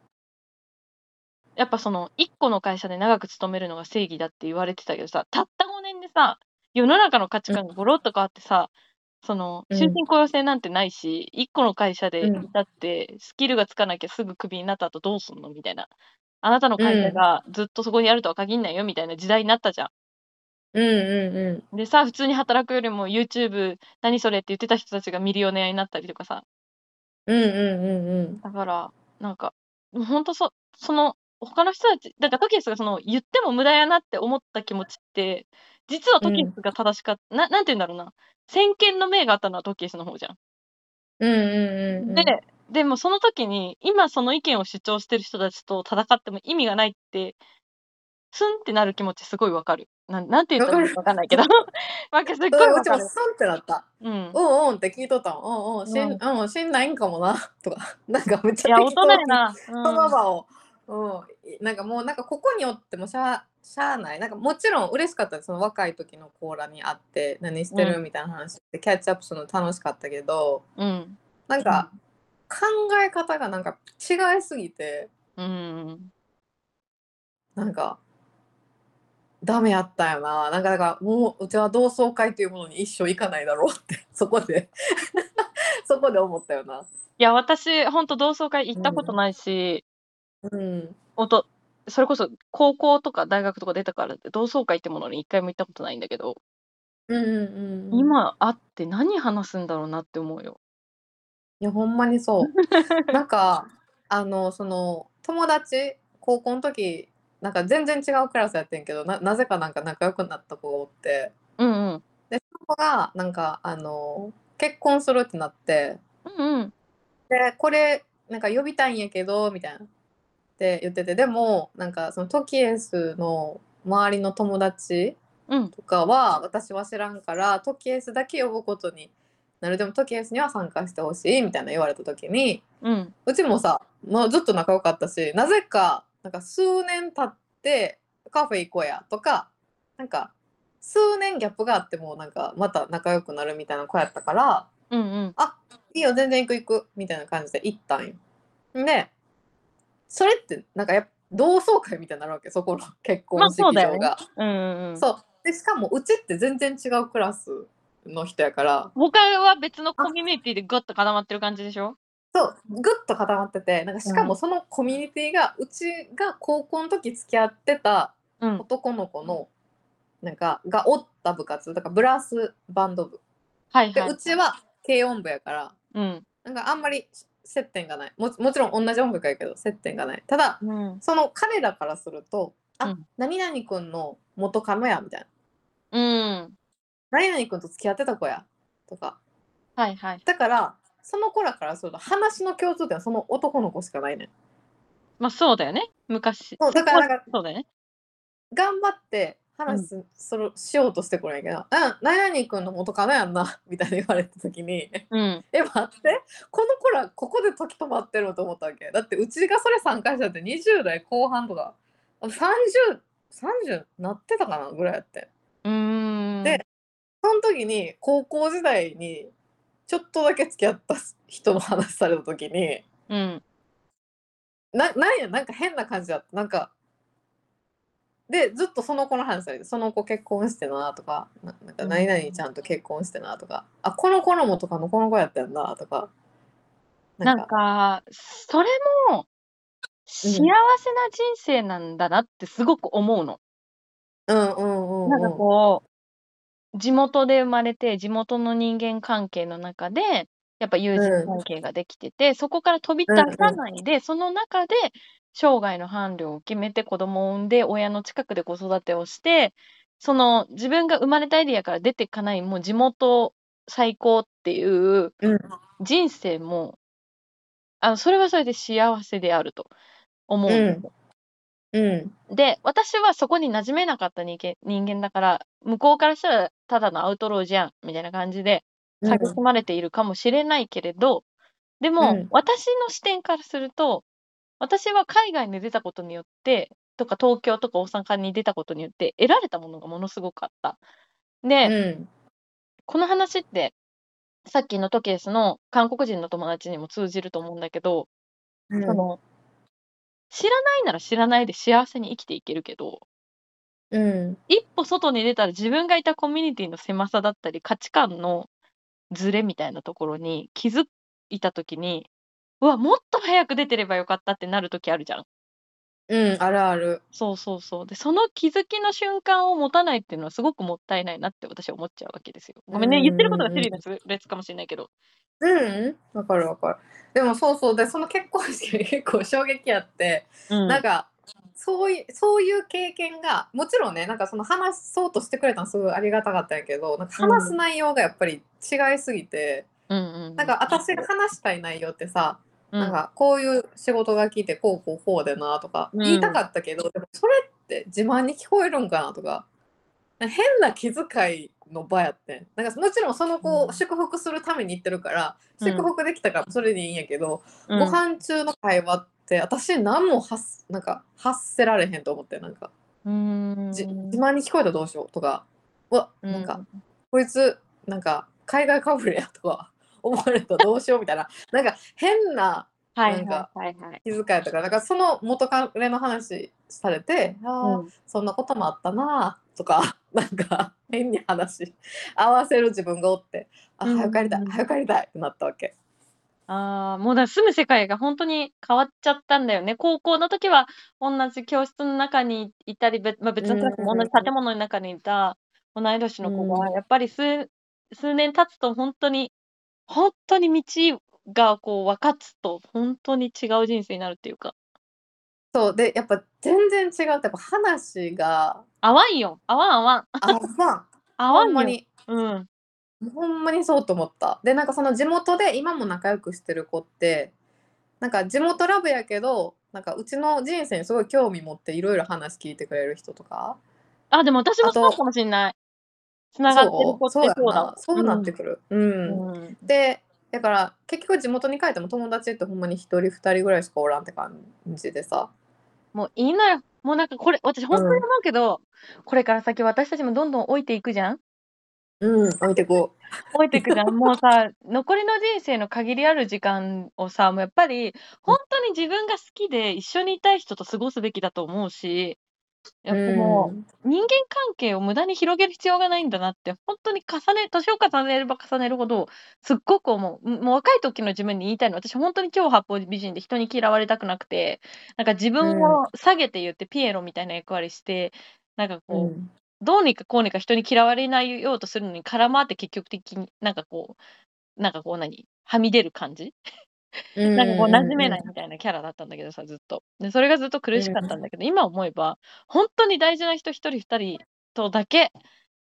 S1: やっぱその、1個の会社で長く勤めるのが正義だって言われてたけどさ、たった5年でさ、世の中の価値観がゴロッと変わってさ、その、
S2: うん
S1: 終身雇用制なんてないし、1個の会社で
S2: うん
S1: いたって、スキルがつかなきゃすぐクビになった後どうすんのみたいな。あなたの会社がずっとそこにあるとは限んないよみたいな時代になったじゃん。
S2: うんうんうん
S1: でさ、普通に働くよりも YouTube 何それって言ってた人たちがミリオネアになったりとかさ。
S2: うんうんうんうん
S1: だから、なんか、ほんとそ、その、他の人たち、だからトキエスがその、言っても無駄やなって思った気持ちって、実はトキエスが正しかった、な、なんて言うんだろうな。先見の明があったのはトキエスの方じゃん。
S2: うんうんうんうん
S1: で、でもその時に、今その意見を主張してる人たちと戦っても意味がないって、スンってなる気持ちすごいわかる。なんなんて言ったらいいかわかんないけど なんかすっごい
S2: うんうち
S1: る。
S2: スンってなった。
S1: うん。
S2: うんうんって聞いとったもん。うんうん、しん、うん、しんないんかもな。とか、なんかめっちゃ適当に
S1: 人やな。
S2: その場を、うん、なんかもうなんかここにおってもしゃあしゃあないなんかもちろん嬉しかったですその若い時のコーラに会って何してる、
S1: うん
S2: みたいな話でキャッチアップするの楽しかったけど
S1: うん。うん。
S2: なんか考え方がなんか違いすぎて
S1: うん。
S2: なんかダメやったよななんかだからもううちは同窓会というものに一生行かないだろうってそこで そこで思ったよな。
S1: いや、私、ほんと同窓会行ったことないし、
S2: うん
S1: ほんと、それこそ高校とか大学とか出たからって同窓会ってものに一回も行ったことないんだけど、
S2: うんうんうん、
S1: 今会って何話すんだろうなって思うよ。
S2: いやほんまにそう。なんかあのその友達高校の時なんか全然違うクラスやってんけどななぜかなんか仲良くなった子がおって
S1: うんうん。
S2: でその子がなんかあの結婚するってなって
S1: うんうん。
S2: でこれなんか呼びたいんやけどみたいなって言っててでもなんかそのトキエスの周りの友達
S1: うん。
S2: とかは私は知らんからトキエスだけ呼ぶことになるでもトキエスには参加してほしいみたいな言われた時に
S1: うん。
S2: うちもさもうずっと仲良かったしなぜかなんか数年経ってカフェ行こうやとかなんか数年ギャップがあってもなんかまた仲良くなるみたいな子やったから
S1: うんうん。
S2: あいいよ全然行く行くみたいな感じで行ったんよ。でそれってなんかやっぱ同窓会みたいになるわけそこの結
S1: まあ
S2: 婚式
S1: そうだよね
S2: 場が。
S1: うんうんうん。
S2: そうでしかもうちって全然違うクラスの人やから
S1: 他は別のコミュニティでグッと固まってる感じでしょ？
S2: そうぐっと固まっててなんかしかもそのコミュニティがうちが高校の時付き合ってた
S1: うん。
S2: 男の子のなんかがおった部活だからブラスバンド部で、
S1: はいはい。
S2: うちは軽音部やから
S1: うん。
S2: なんかあんまり接点がないももちろん同じ音楽やけど接点がないただ
S1: うん。
S2: その彼らからすると「あ、
S1: うん
S2: 何々くんの元カノや」みたいな
S1: うん。
S2: 「何々くんと付き合ってた子や」とか
S1: はいはい。
S2: だからその子らからすると話の共通点はその男の子しかないねん
S1: まあそうだよね。昔。
S2: そうだからなんか
S1: そうだよね。
S2: 頑張って話す,、それしようとしてくるんやけど「うん何々くんの元カノやんな」みたいに言われた時に「
S1: うん。
S2: え待ってこの子らここで時止まってると思ったわけだってうちがそれ参加したって20代後半とか3030なってたかなぐらいやって
S1: うーん。
S2: でその時に高校時代にちょっとだけ付き合った人の話された時に
S1: うん。
S2: ななんやなんか変な感じだった。なんかでずっとその子の話されてその子結婚してなとかななんか
S1: うん。
S2: 何々ちゃんと結婚してなとか、あこの子の元カノこの子やったんだとか
S1: なんか、それも、幸せな人生なんだなってすごく思うの。
S2: うんうんうんうん。
S1: なんかこう、地元で生まれて、地元の人間関係の中で、やっぱ友人関係ができてて、そこから飛び出さないで、その中で生涯の伴侶を決めて子供を産んで、親の近くで子育てをして、その自分が生まれたエリアから出ていかない、もう地元最高っていう
S2: うん。
S1: 人生も、あの、それはそれで幸せであると思うんですよ
S2: うん。
S1: で、私はそこに馴染めなかった人間人間だから、向こうからしたらただのアウトローじゃん、みたいな感じで、
S2: うん
S1: 蔑まれているかもしれないけれど、でも、
S2: うん。
S1: 私の視点からすると、私は海外に出たことによって、とか東京とか大阪に出たことによって得られたものがものすごくあった。で、
S2: うん。
S1: この話って、さっきのトケースの韓国人の友達にも通じると思うんだけど、
S2: うん。
S1: その、知らないなら知らないで幸せに生きていけるけど、
S2: うん
S1: 一歩外に出たら自分がいたコミュニティの狭さだったり価値観のズレみたいなところに気づいた時に、うわ、もっと早く出てればよかったってなる時あるじゃん。
S2: うんあるある
S1: そうそうそう。で、その気づきの瞬間を持たないっていうのはすごくもったいないなって私は思っちゃうわけですよ。ごめんね、
S2: うん
S1: 言ってることがシリーズ別かもしれないけど。
S2: うんわかるわかるでもそうそうでその結婚式が結構衝撃やって、
S1: うん。
S2: なんかそういうそういう経験がもちろんねなんかその話そうとしてくれたのすごいありがたかったんやけどなんか話す内容がやっぱり違いすぎて、
S1: うんうん。
S2: なんか私が話したい内容ってさ、
S1: うん、
S2: なんかこういう仕事が来てこうこうこうでなとか
S1: うん。
S2: 言いたかったけど、でもそれって自慢に聞こえるんかなとか。変な気遣いの場やってん。なんかもちろんその子を祝福するために行ってるから、
S1: うん。
S2: 祝福できたからそれでいいんやけど、
S1: うん。
S2: ご飯中の会話って私何も発なんか発せられへんと思ってなんか。
S1: うーん。
S2: じ自慢に聞こえたらどうしようとか。うわなんか、こいつなんか海外かぶれやとか思われたらどうしようみたいななんか変な
S1: はい
S2: なんか。気遣いとかなんかその元カレの話されてああ、
S1: うん
S2: そんなこともあったなとか なんか変に話合わせる自分がおってあ
S1: うん
S2: 早く帰りたい早く帰りたいってなったわけ。
S1: ああ、もうだ住む世界が本当に変わっちゃったんだよね。高校の時は同じ教室の中にいたり、べまあ、別のクラスも同じ建物の中にいた同い年の子が、
S2: うん
S1: やっぱり数数年経つと本当に、本当に道がこう分かつと、本当に違う人生になるっていうか、
S2: そうでやっぱ全然違うってやっぱ話が
S1: 合わんよ。合わん合わん。
S2: あまあ
S1: 合わんよ。
S2: ほんまに
S1: うん。
S2: ほんまにそうと思った。でなんかその地元で今も仲良くしてる子ってなんか地元ラブやけどなんかうちの人生にすごい興味持っていろいろ話聞いてくれる人とか
S1: あ、でも私もそうかもしんない。つながってる子って
S2: そうや
S1: そうだわ。
S2: なそうなってくる。うん、
S1: うん。
S2: でだから結局地元に帰っても友達ってほんまに1人2人ぐらいしかおらんって感じでさ
S1: もういいのよ。もうなんかこれ、私本当に思うけど、これから先私たちもどんどん老いていくじゃん？
S2: うん置いてこ
S1: 老いていくじゃん。もうさ、残りの人生の限りある時間をさ、もうやっぱり、本当に自分が好きで一緒にいたい人と過ごすべきだと思うし、
S2: う。
S1: やっぱも
S2: う
S1: 人間関係を無駄に広げる必要がないんだなって、本当に重ね、年を重ねれば重ねるほど、すっごく思う。もう若い時の自分に言いたいの、私本当に超八方美人で人に嫌われたくなくて、なんか自分を下げて言ってピエロみたいな役割して、なんかこう、
S2: うん。
S1: どうにかこうにか人に嫌われないようとするのに空回って結局的になんかこう、なんかこう何？はみ出る感じ？なんかこう馴染めないみたいなキャラだったんだけどさ、ずっと。で、それがずっと苦しかったんだけど、今思えば、本当に大事な人一人二人とだけ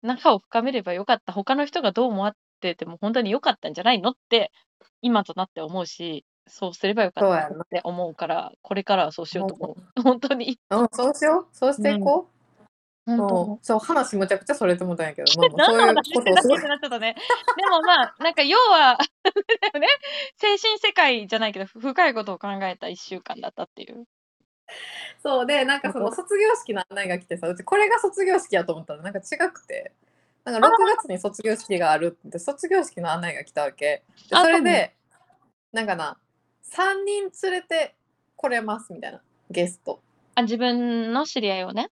S1: 仲を深めればよかった。他の人がどう思ってても本当に良かったんじゃないのって、今となって思うし、そうすればよかったって思うから、これからはそうしようと思う。本当に。
S2: うん、そうしようそうしていこう。
S1: 本当
S2: そう。そう話むちゃくちゃそれてもたんやけど、まあそういうことを
S1: の話？してたっけってなっちゃったね。でもまあ、なんか要は、ね、精神世界じゃないけど、深いことを考えた一週間だったっていう。
S2: そう。でなんかその卒業式の案内が来てさうちこれが卒業式やと思ったらなんか違くて。なんか6月に卒業式があるって卒業式の案内が来たわけ。で
S1: あ
S2: それでなんかな3人連れて来れますみたいなゲスト。
S1: あ、自分の知り合いをね。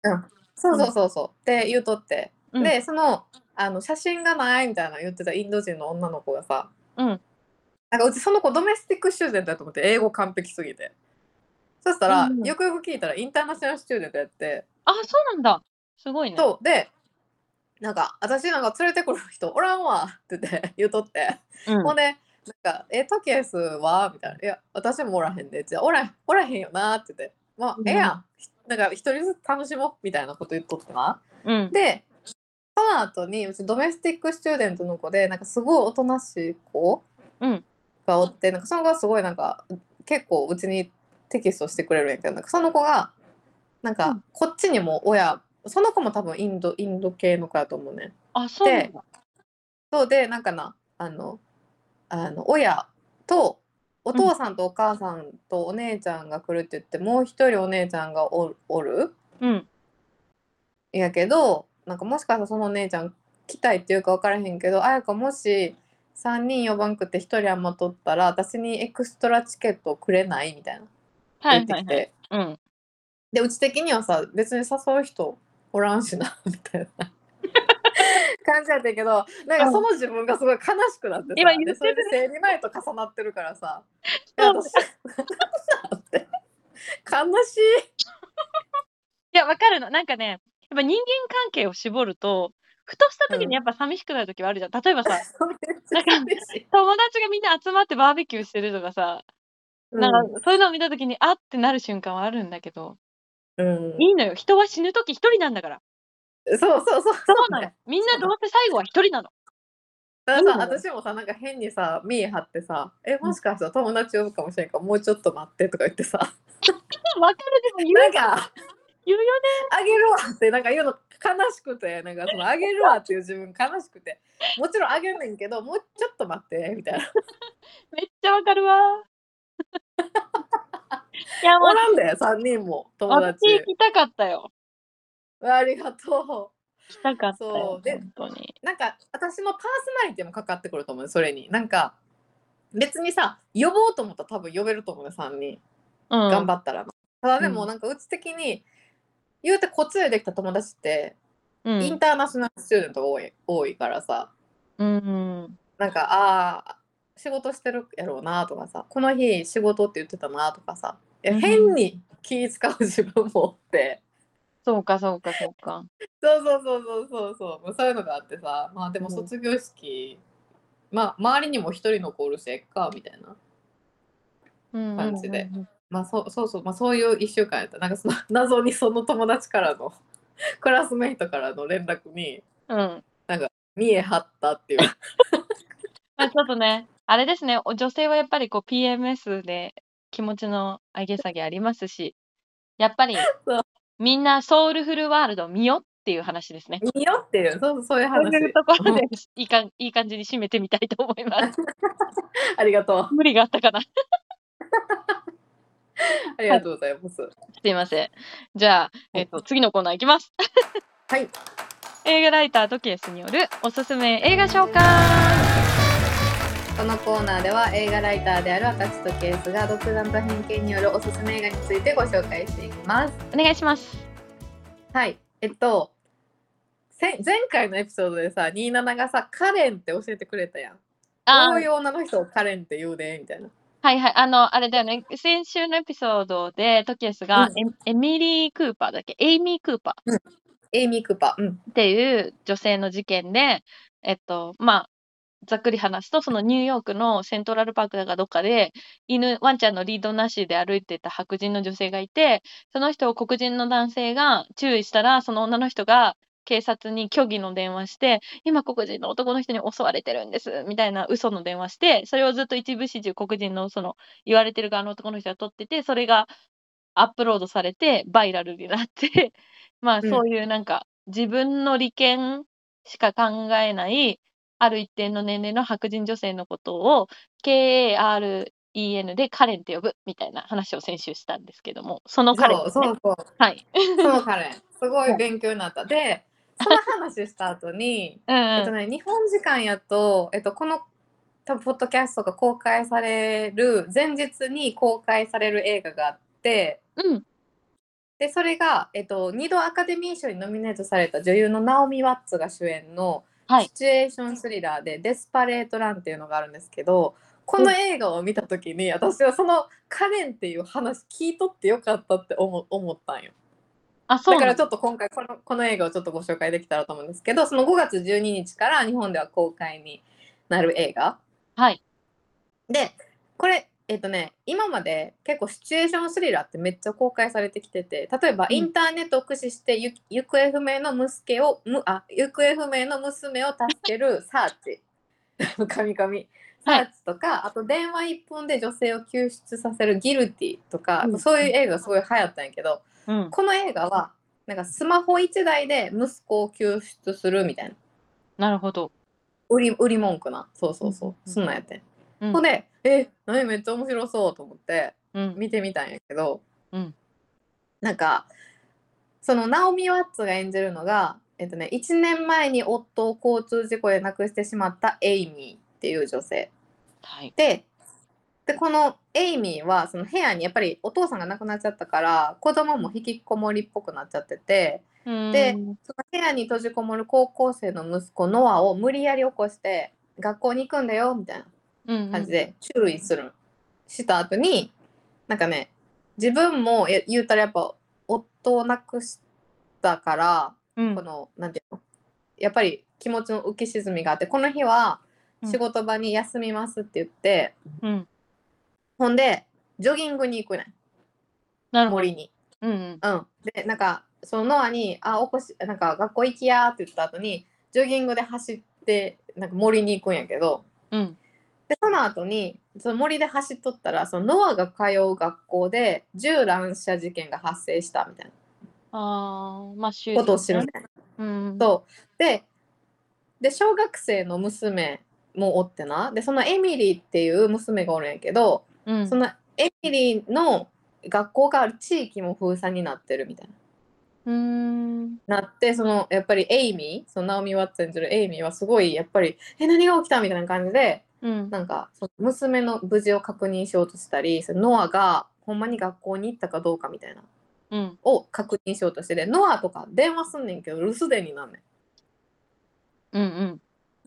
S2: そうそう。そうそうって言うとって、
S1: うん。
S2: でそのあの写真がないみたいな言ってたインド人の女の子がさ。
S1: うん。
S2: なんかうちその子ドメスティックスチューデントだと思って英語完璧すぎて。そしたら、
S1: うんうん
S2: よくよく聞いたらインターナショナルスチューデントやって。
S1: あ、そうなんだ。すごいね。
S2: そう。でなんか私なんか連れてくる人おらんわって言って言うとって、
S1: うん。
S2: ほんでなんか「えトキエスは?」みたいな「いや私もおらへんで」じゃあおらんおらへんよな」って言って「まあ、
S1: うん
S2: ええやんなんか一人ずつ楽しもう」みたいなこと言っとってな。
S1: うん。
S2: でその後にうちドメスティックスチューデントの子でなんかすごいおとなしい子
S1: うん
S2: がおってなんかその子がすごいなんか結構うちにテキストしてくれるんやけどなんかその子がなんか
S1: うん
S2: こっちにも親その子も多分インドインド系の子やと思うね。
S1: あ、そうなんだ。
S2: そうでなんかなあのあの親とお父さんとお母さんとお姉ちゃんが来るって言って、もう一人お姉ちゃんがおおる？
S1: うん。
S2: やけどなんかもしかしたらそのお姉ちゃん来たいっていうか分からへんけど綾香もし3人呼ばんくて1人余っとったら私にエクストラチケットをくれないみたいな
S1: はいはい
S2: 言ってきて、
S1: はい。うん。
S2: でうち的にはさ別に誘う人おらんしなみたいな感じやったけどなんかその自分がすごい悲しくなってさ、
S1: 今言ってる
S2: 生理前と重なってるからさ「え
S1: そう
S2: 私って 悲しい」
S1: いや、わかるの。なんかね、やっぱ人間関係を絞ると、ふとした時
S2: うん
S1: にやっぱ寂しくなる時はあるじゃん。例えばさ、
S2: めっちゃ寂しい。
S1: 友達がみんな集まってバーベキューしてるとかさ、なんかそういうのを見た時にあってなる瞬間はあるんだけど、
S2: うん
S1: いいのよ。人は死ぬ時一人なんだから。
S2: そうそうそう。そう
S1: なの。みんなどうせ最後は一人なの。
S2: だからさ私もさなんか変にさ見え張ってさ「えもしかしたら友達呼ぶかもしれんからもうちょっと待って」とか言ってさ。
S1: わかる。でも言う
S2: なんか。
S1: 言うよね。
S2: あげるわってなんか言うの悲しくて。なんかそのあげるわっていう自分悲しくて。もちろんあげんねんけどもうちょっと待ってみたいな。
S1: めっちゃわかるわ。いや、
S2: おらんだよ3人も友
S1: 私
S2: 達
S1: 行きたかったよ。
S2: ありがと
S1: 行きたかった
S2: そ
S1: よ
S2: う。で
S1: 本当に。
S2: うなんか私のパーソナリティもかかってくると思うそれになんか別にさ呼ぼうと思ったら多分呼べると思うよ3人
S1: うん。
S2: 頑張ったら、ただでも
S1: うん
S2: なんかうち的に言うてこっちでできた友達って
S1: うん。
S2: インターナショナルスチューデントが多い多いからさ
S1: うん。
S2: なんかああ仕事してるやろうなとかさこの日仕事って言ってたなとかさいや
S1: うん
S2: 変に気使う自分もおって、
S1: そうか、そうか、そうか。
S2: そうそうそうそうそう。そうそういうのがあってさ。まあでも
S1: うん。
S2: 卒業式、まあ周りにも一人の子おるしえっかみたいな
S1: うん
S2: 感じで。まあそうそうそう。まあそういう1週間やった。なんかその 謎にその友達からの クラスメイトからの連絡に
S1: うん。
S2: 見え張ったっていう。
S1: まあ、ちょっとね、あれですね、お女性はやっぱりこう PMS で気持ちの上げ下げありますし、やっぱり
S2: そう
S1: みんなソウルフルワールド見よっていう話ですね。
S2: 見よっていうそうそういう
S1: そう
S2: 話
S1: いうところで
S2: うん
S1: いいかんいい感じに締めてみたいと思います。
S2: ありがとう
S1: 無理があったかな。す
S2: ありがとうございます
S1: いません。じゃあ、えっと次のコーナーいきます。
S2: はい
S1: 映画ライタートケースによるおすすめ映画紹介
S2: このコーナーでは映画ライターである私とケースが独断と偏見によるおすすめ映画についてご紹介していきます。
S1: お願いします。
S2: はい。えっと、せ前回のエピソードでさ、27がさ、カレンって教えてくれたやん。
S1: あー
S2: こういう女の人をカレンって言うで、みたいな。
S1: はいはい。あの、あれだよね。先週のエピソードでトケースが
S2: うん
S1: エ、エミリー・クーパーだっけ？エイミー・クーパー
S2: エイミー・クーパー。うん。
S1: っていう女性の事件で、えっと、まあ、ざっくり話すと、そのニューヨークのセントラルパークだかどっかで、犬、ワンちゃんのリードなしで歩いてた白人の女性がいて、その人を黒人の男性が注意したら、その女の人が警察に虚偽の電話して、今黒人の男の人に襲われてるんです、みたいな嘘の電話して、それをずっと一部始終黒人のその言われてる側の男の人が撮ってて、それがアップロードされてバイラルになって、まあ
S2: うん。
S1: そういうなんか自分の利権しか考えないある一定の年齢の白人女性のことを KAREN でカレンって呼ぶみたいな話を先週したんですけども、そのカレン
S2: そう
S1: ですね。
S2: そうそう。
S1: はい。
S2: そのカレン。すごい勉強になった。で、その話した後に、
S1: うん
S2: えっとね、日本時間やと、えっと、この多分ポッドキャストが公開される前日に公開される映画があって
S1: うん。
S2: でそれが、えっと、2度アカデミー賞にノミネートされた女優のナオミ・ワッツが主演の
S1: はい
S2: シチュエーションスリラーで「デスパレート・ラン」っていうのがあるんですけどこの映画を見た時に私はそのカレンっていう話聞いとってよかったって思思ったんよ。
S1: あ、そうだ
S2: からちょっと今回このこの映画をちょっとご紹介できたらと思うんですけどその5月12日から日本では公開になる映画
S1: はい。
S2: でこれえっ、とね今まで結構シチュエーションスリラーってめっちゃ公開されてきてて例えば
S1: うん。
S2: インターネットを駆使してゆ行方不明の息子をむあ行方不明の娘を助ける サーチ。神々。サーチとか、あと電話一本で女性を救出させるギルティとか、
S1: うん。
S2: そういう映画がすごい流行ったんやけど、
S1: うん。
S2: この映画はなんかスマホ1台で息子を救出するみたいな。
S1: なるほど。
S2: 売り売り文句な。そうそうそう、
S1: うん。
S2: そんなんやってん、
S1: うん。
S2: ほんでえ何めっちゃ面白そうと思って
S1: うん。
S2: 見てみたんやけど、
S1: うん
S2: なんかそのナオミ・ワッツが演じるのが、えっとね、1年前に夫を交通事故で亡くしてしまったエイミーっていう女性
S1: はい。
S2: ででこのエイミーはその部屋にやっぱりお父さんが亡くなっちゃったから子供も引きこもりっぽくなっちゃっててで
S1: うん
S2: その部屋に閉じこもる高校生の息子ノアを無理やり起こして学校に行くんだよみたいな
S1: うん
S2: 感じで注意する、した後になんかね自分もえ言うたらやっぱ夫を亡くしたから
S1: うん
S2: このなんていうの？やっぱり気持ちの浮き沈みがあってこの日は
S1: うん
S2: 仕事場に休みますって言って、
S1: うん。
S2: ほんでジョギングに行くね。森に。
S1: うんうん。
S2: うん、でなんかそのノアに「あ起こしなんか学校行きや」って言った後にジョギングで走ってなんか森に行くんやけど
S1: うん。
S2: でその後にその森で走っとったらそのノアが通う学校で銃乱射事件が発生したみたい
S1: ああ、まあ、
S2: ことを知るみたいな。
S1: うん。
S2: そうでで小学生の娘もおってなでそのエミリーっていう娘がおるんやけど、
S1: うん。
S2: そのエミリーの学校がある地域も封鎖になってるみたいな。
S1: うーん。
S2: なってそのやっぱりエイミーそのナオミ・ワッツ演じるエイミーはすごいやっぱり「え何が起きた?」みたいな感じで
S1: うん。
S2: なんかその娘の無事を確認しようとしたりそのノアがほんまに学校に行ったかどうかみたいな
S1: うん。
S2: を確認しようとしてでノアとか電話すんねんけど留守電になんね
S1: うん。う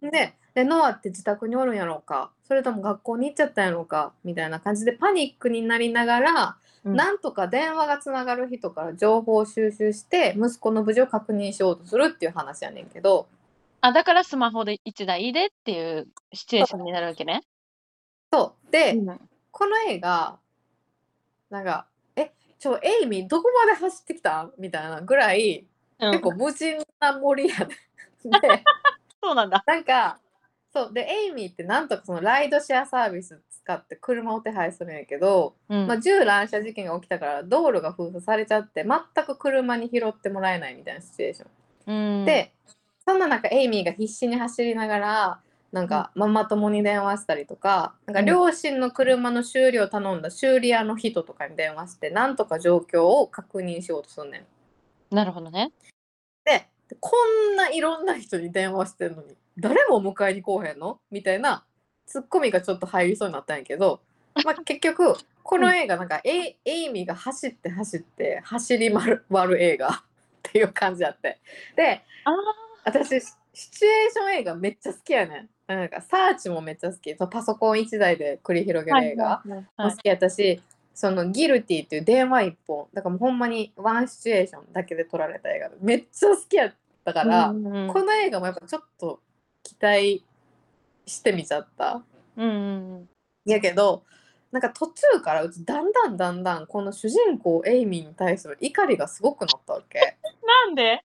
S1: ん。
S2: ん。ででノアって自宅におるんやろうかそれとも学校に行っちゃったんやろうかみたいな感じでパニックになりながら、
S1: うん
S2: なんとか電話がつながる人から情報を収集して息子の無事を確認しようとするっていう話やねんけど
S1: あ、だからスマホで1台でっていうシチュエーションになるわけね。
S2: そうで、
S1: うん。
S2: この映画なんか「えちょエイミーどこまで走ってきたん?」みたいなぐらい
S1: うん
S2: 結構無人な森やねん。で
S1: そうなんだ。
S2: なんかそうでエイミーってなんとかそのライドシェアサービス使って車を手配するんやけど、
S1: うん。
S2: まあ、銃乱射事件が起きたから道路が封鎖されちゃって全く車に拾ってもらえないみたいなシチュエーション。
S1: うん、
S2: でそんな中エイミーが必死に走りながらなんかママ友に電話したりとかなんか
S1: うん
S2: 両親の車の修理を頼んだ修理屋の人とかに電話してなんとか状況を確認しようとすんねん。
S1: なるほどね。
S2: でこんないろんな人に電話してんのに誰も迎えに来おへんの？みたいなツッコミがちょっと入りそうになったんやけど、まあ、結局この映画なんかエイエイミーが走って走って走り 回る映画っていう感じやってで
S1: ああ。
S2: 私シシチュエーション映画めっちゃ好きやねん。なんかサーチもめっちゃ好き。パソコン1台で繰り広げる映画。も好きやったし、そのギルティっていう電話一本。だからもうほんまにワンシチュエーションだけで撮られた映画でめっちゃ好きやったから、
S1: うんうん
S2: この映画もやっぱちょっと期待してみちゃった。
S1: うんうん。
S2: やけどなんか途中からうちだんだんだんだんこの主人公エイミーに対する怒りがすごくなったわけ。
S1: なんで？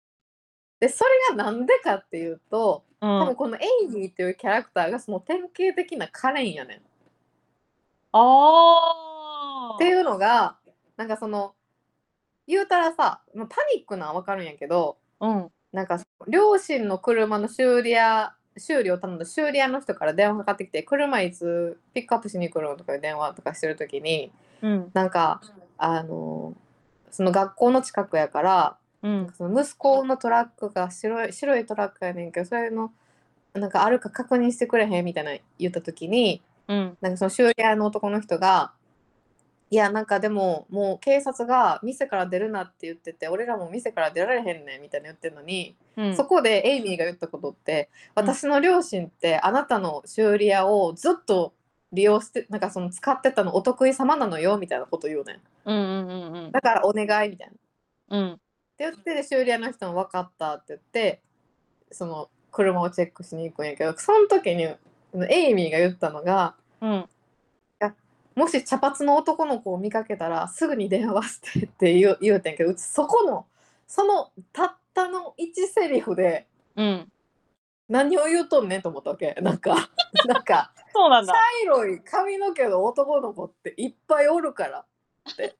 S2: でそれがなんでかっていうと
S1: うん。
S2: 多分このエイミーっていうキャラクターがその典型的なカレンやねん。っ
S1: ああ。
S2: ていうのがなんかその言うたらさまあパニックなわかるんやけど
S1: うん。
S2: なんか両親の車の修理屋修理を頼んだ修理屋の人から電話かかってきて車いつピックアップしに来るのとかで電話とかしてる時に
S1: うん。
S2: なんかあのその学校の近くやから
S1: うん。
S2: その息子のトラックが白い白いトラックやねんけどそれのなんかあるか確認してくれへんみたいな言った時に
S1: うん。
S2: なんかその修理屋の男の人が「いやなんかでももう警察が店から出るなって言ってて俺らも店から出られへんねん」みたいな言ってんのに、
S1: うん。
S2: そこでエイミーが言ったことって「
S1: うん
S2: 私の両親ってあなたの修理屋をずっと利用してなんかその使ってたのお得意様なのよ」みたいなこと言うねん。
S1: うんうんうんうん。
S2: だからお願いみたいな。
S1: うん。
S2: 言ってで修理屋の人も分かったって言ってその車をチェックしに行くんやけどその時にエイミーが言ったのが
S1: うん。
S2: もし茶髪の男の子を見かけたらすぐに電話してって言う言うてんけどうちそこのそのたったの1セリフで
S1: うん。
S2: 何を言うとんねんと思ったわけなんか なんか茶
S1: そうなんだ。
S2: 色い髪の毛の男の子っていっぱいおるからって。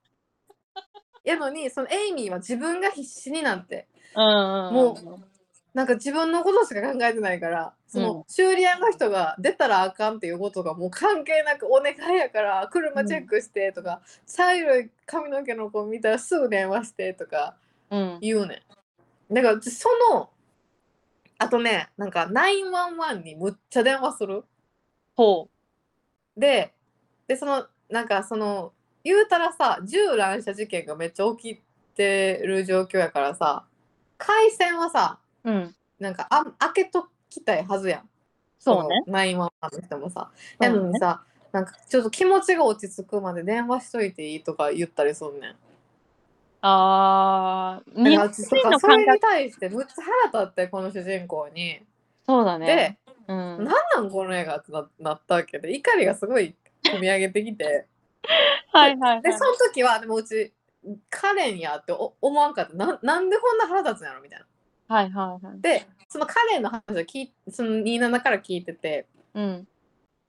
S2: やのにそのエイミーは自分が必死になって
S1: うんうんうん。
S2: もなんか自分のことしか考えてないからそ
S1: うん
S2: の修理屋の人が出たらあかんっていうことがもう関係なくお願いやから車チェックしてとか、茶色い髪の毛の子見たらすぐ電話してとか
S1: うん。
S2: 言うねん。だからそのあとねなんか911にむっちゃ電話する。
S1: ほ
S2: ででそのなんかその言うたらさ銃乱射事件がめっちゃ起きてる状況やからさ回線はさ
S1: う。うん。
S2: なんかあ開けときたいはずやん。
S1: そうね。
S2: その911の人もさ。
S1: そうね
S2: なのにさ、なんかちょっと気持ちが落ち着くまで電話しといていいとか言ったりすんねん。
S1: ああ。
S2: だ
S1: 日本人
S2: それに。対してむっちゃ腹立ってこの主人公に。
S1: そうだね。
S2: で、
S1: うん。
S2: なんなんこの映画ってななったわけで怒りがすごい込み上げてきて。
S1: はいはいはい。
S2: でその時はでもうちカレンやってお思わんかったななんでこんな腹立つんやろみたいな。
S1: はいはいはい。
S2: でそのカレンの話を聞いその27から聞いてて
S1: うん。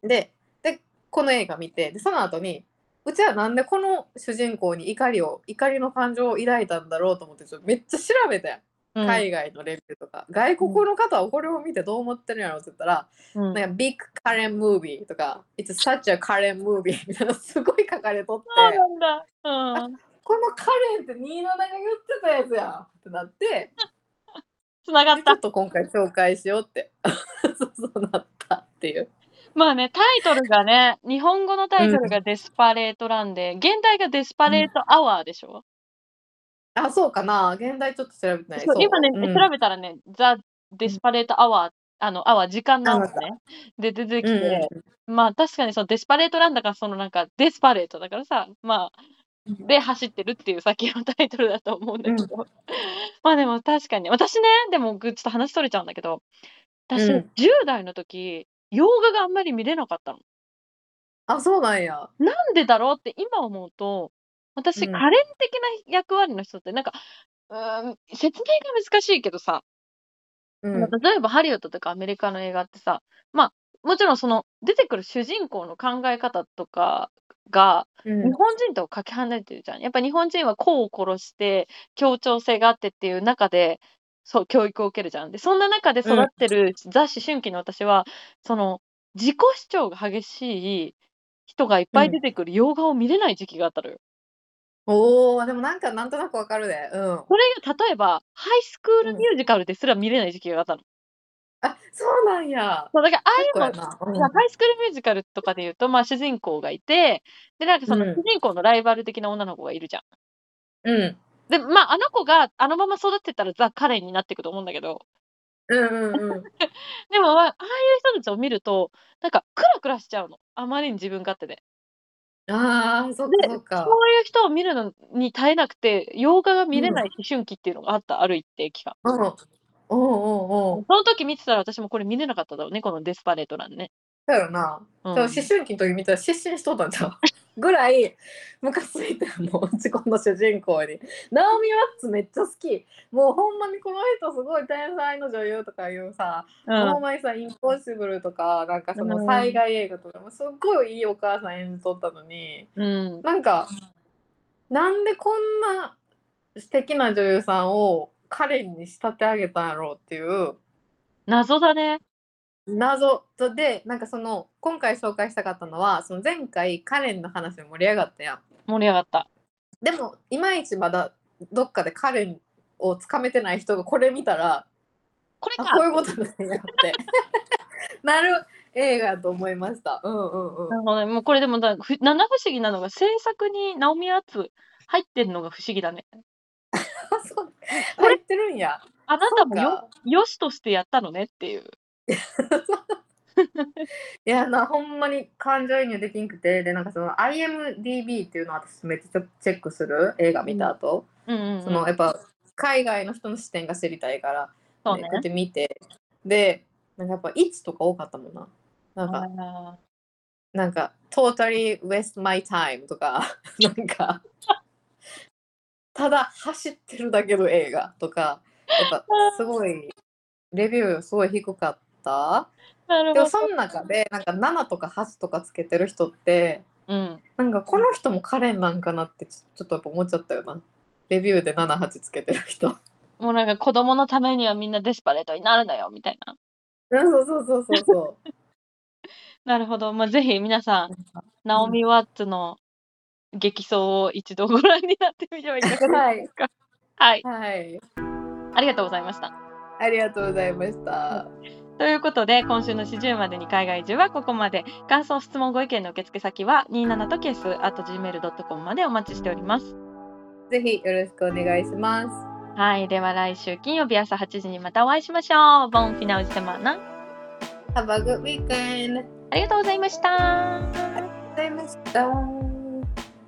S2: ででこの映画見てでその後にうちはなんでこの主人公に怒りを怒りの感情を抱いたんだろうと思ってちょっとめっちゃ調べて
S1: うん。
S2: 海外のレビューとか、外国の方はこれを見てどう思ってるんやろって言ったら、
S1: うん。
S2: なんか Big Karen Movie とか It's such a Karen movie みたいなすごい書かれとって。
S1: そうなんだ。うん。
S2: このカレンってニーナナが言ってたやつやんってなって。
S1: つながった。
S2: でちょっ。と今回紹介しようって。そうそうなったっていう。
S1: まあね、タイトルがね、日本語のタイトルがデスパレートランで、原題が Desperate Hour でしょ、
S2: あそうかな。原題ちょっと調べてない。
S1: そう今ね、
S2: う。ん。
S1: 調べたらね、ザ・デスパレートアワー、あの、アワー、時間のアワーね。で、出てき
S2: うん
S1: て、まあ確かにそのデスパレートランだから、そのなんか desperate だからさ、まあ、
S2: うん。
S1: で走ってるっていう先のタイトルだと思うんだけど。まあでも確かに、私ね、でもちょっと話逸れちゃうんだけど、私、
S2: うん。
S1: 10代の時、洋画があんまり見れなかったの。
S2: あそうなんや。
S1: なんでだろうって今思うと、私、
S2: うん
S1: カレン的な役割の人って、なんか、うーん、説明が難しいけどさ、
S2: うん
S1: まあ例えばハリウッドとかアメリカの映画ってさ、まあ、もちろんその出てくる主人公の考え方とかが、
S2: うん
S1: 日本人とかけ離れてるじゃん。やっぱ日本人は子を殺して協調性があってっていう中で、そう、教育を受けるじゃん。で、そんな中で育ってるザ・思春期の私は、その、自己主張が激しい人がいっぱい出てくる洋画を見れない時期があったのよ。
S2: おーでもなんかなんとなくわかるでうん。
S1: これが例えば、ハイスクールミュージカルですら見れない時期があったの。
S2: あそうなんや。
S1: そうだから、ああいうの
S2: うん
S1: いやハイスクールミュージカルとかで言うと、まあ、主人公がいて、で、なんかその
S2: うん。
S1: 主人公のライバル的な女の子がいるじゃん。
S2: うん。
S1: で、まあ、あの子があのまま育ってたらザ・カレンになっていくと思うんだけど、
S2: うんうんうん。
S1: でも、まあ、ああいう人たちを見ると、なんか、クラクラしちゃうの。あまりに自分勝手で。
S2: あーそっ
S1: で、
S2: か
S1: そう
S2: そっか。
S1: いう人を見るのに耐えなくて、洋画が見れない思春期っていうのがあった、ある一定期間。
S2: うん。おうおうおう。
S1: その時見てたら私もこれ見れなかっただろうね、このデスパレートランね。
S2: だよな。
S1: うん。
S2: 思春期の時見たら失神しとったんちゃう？ぐらいムカついてるもん自己の主人公に。ナオミ・ワッツめっちゃ好き。もうほんまにこの人すごい天才の女優とかいうさ、
S1: うん
S2: ほんまにさ、インポッシブルとか、なんかそ
S1: うん
S2: の災害映画とかもすっごいいいお母さん演じとったのに、
S1: うん。
S2: なんか、なんでこんな素敵な女優さんを彼に仕立て上げたんやろうっていう
S1: 謎だね。
S2: 謎とでなんかその今回紹介したかったのはその前回カレンの話で盛り上がったやん
S1: 盛り上がった。
S2: でもいまいちまだどっかでカレンをつかめてない人がこれ見たら
S1: これか
S2: あこういうことなんやって なる映画だと思いましたうんうんうん
S1: なるほどね。もうこれでもだ、ふ七不思議なのが制作にナオミ・アーツ入ってるのが不思議だね。
S2: あ そう入ってるんや
S1: あなたもよよしとしてやったのねっていう。
S2: いやなほんまに感情移入できんくて。でなんかその IMDB っていうのを私めっちゃチェックする？映画見た後、
S1: うん。うん、うん。
S2: そのやっぱ海外の人の視点が知りたいから、
S1: そうね。
S2: ねこうやって見て。でなんかやっぱ1とか多かったもんな。なんか
S1: あ
S2: なんか totally waste my time とか。なんか。ただ走ってるだけの映画とか。やっぱすごいレビューすごい低かった
S1: ーなるほど。
S2: でもその中でなんか7とか8とかつけてる人って
S1: うん。
S2: なんかこの人もカレンなんかなってちょっとやっぱ思っちゃったよなレビューで78つけてる人
S1: もうなんか子供のためにはみんなデスパレートになるんだよみたいな。
S2: そうそうそうそうそう
S1: なるほど。まあ、ぜひ皆さん、ナオミ・ワッツの激走を一度ご覧になってみてはいかがですか？はい。
S2: はい
S1: ありがとうございました。
S2: ありがとうございました。
S1: ということで、今週の始終までに海外中はここまで。感想、質問、ご意見の受付先は27とケース at gmail.com までお待ちしております。
S2: ぜひよろしくお願いします。
S1: はい。では来週金曜日朝8時にまたお会いしましょう。ボンフィナウジセマーナ。
S2: Have a good weekend!
S1: ありがとうございました。
S2: ありがとうございました。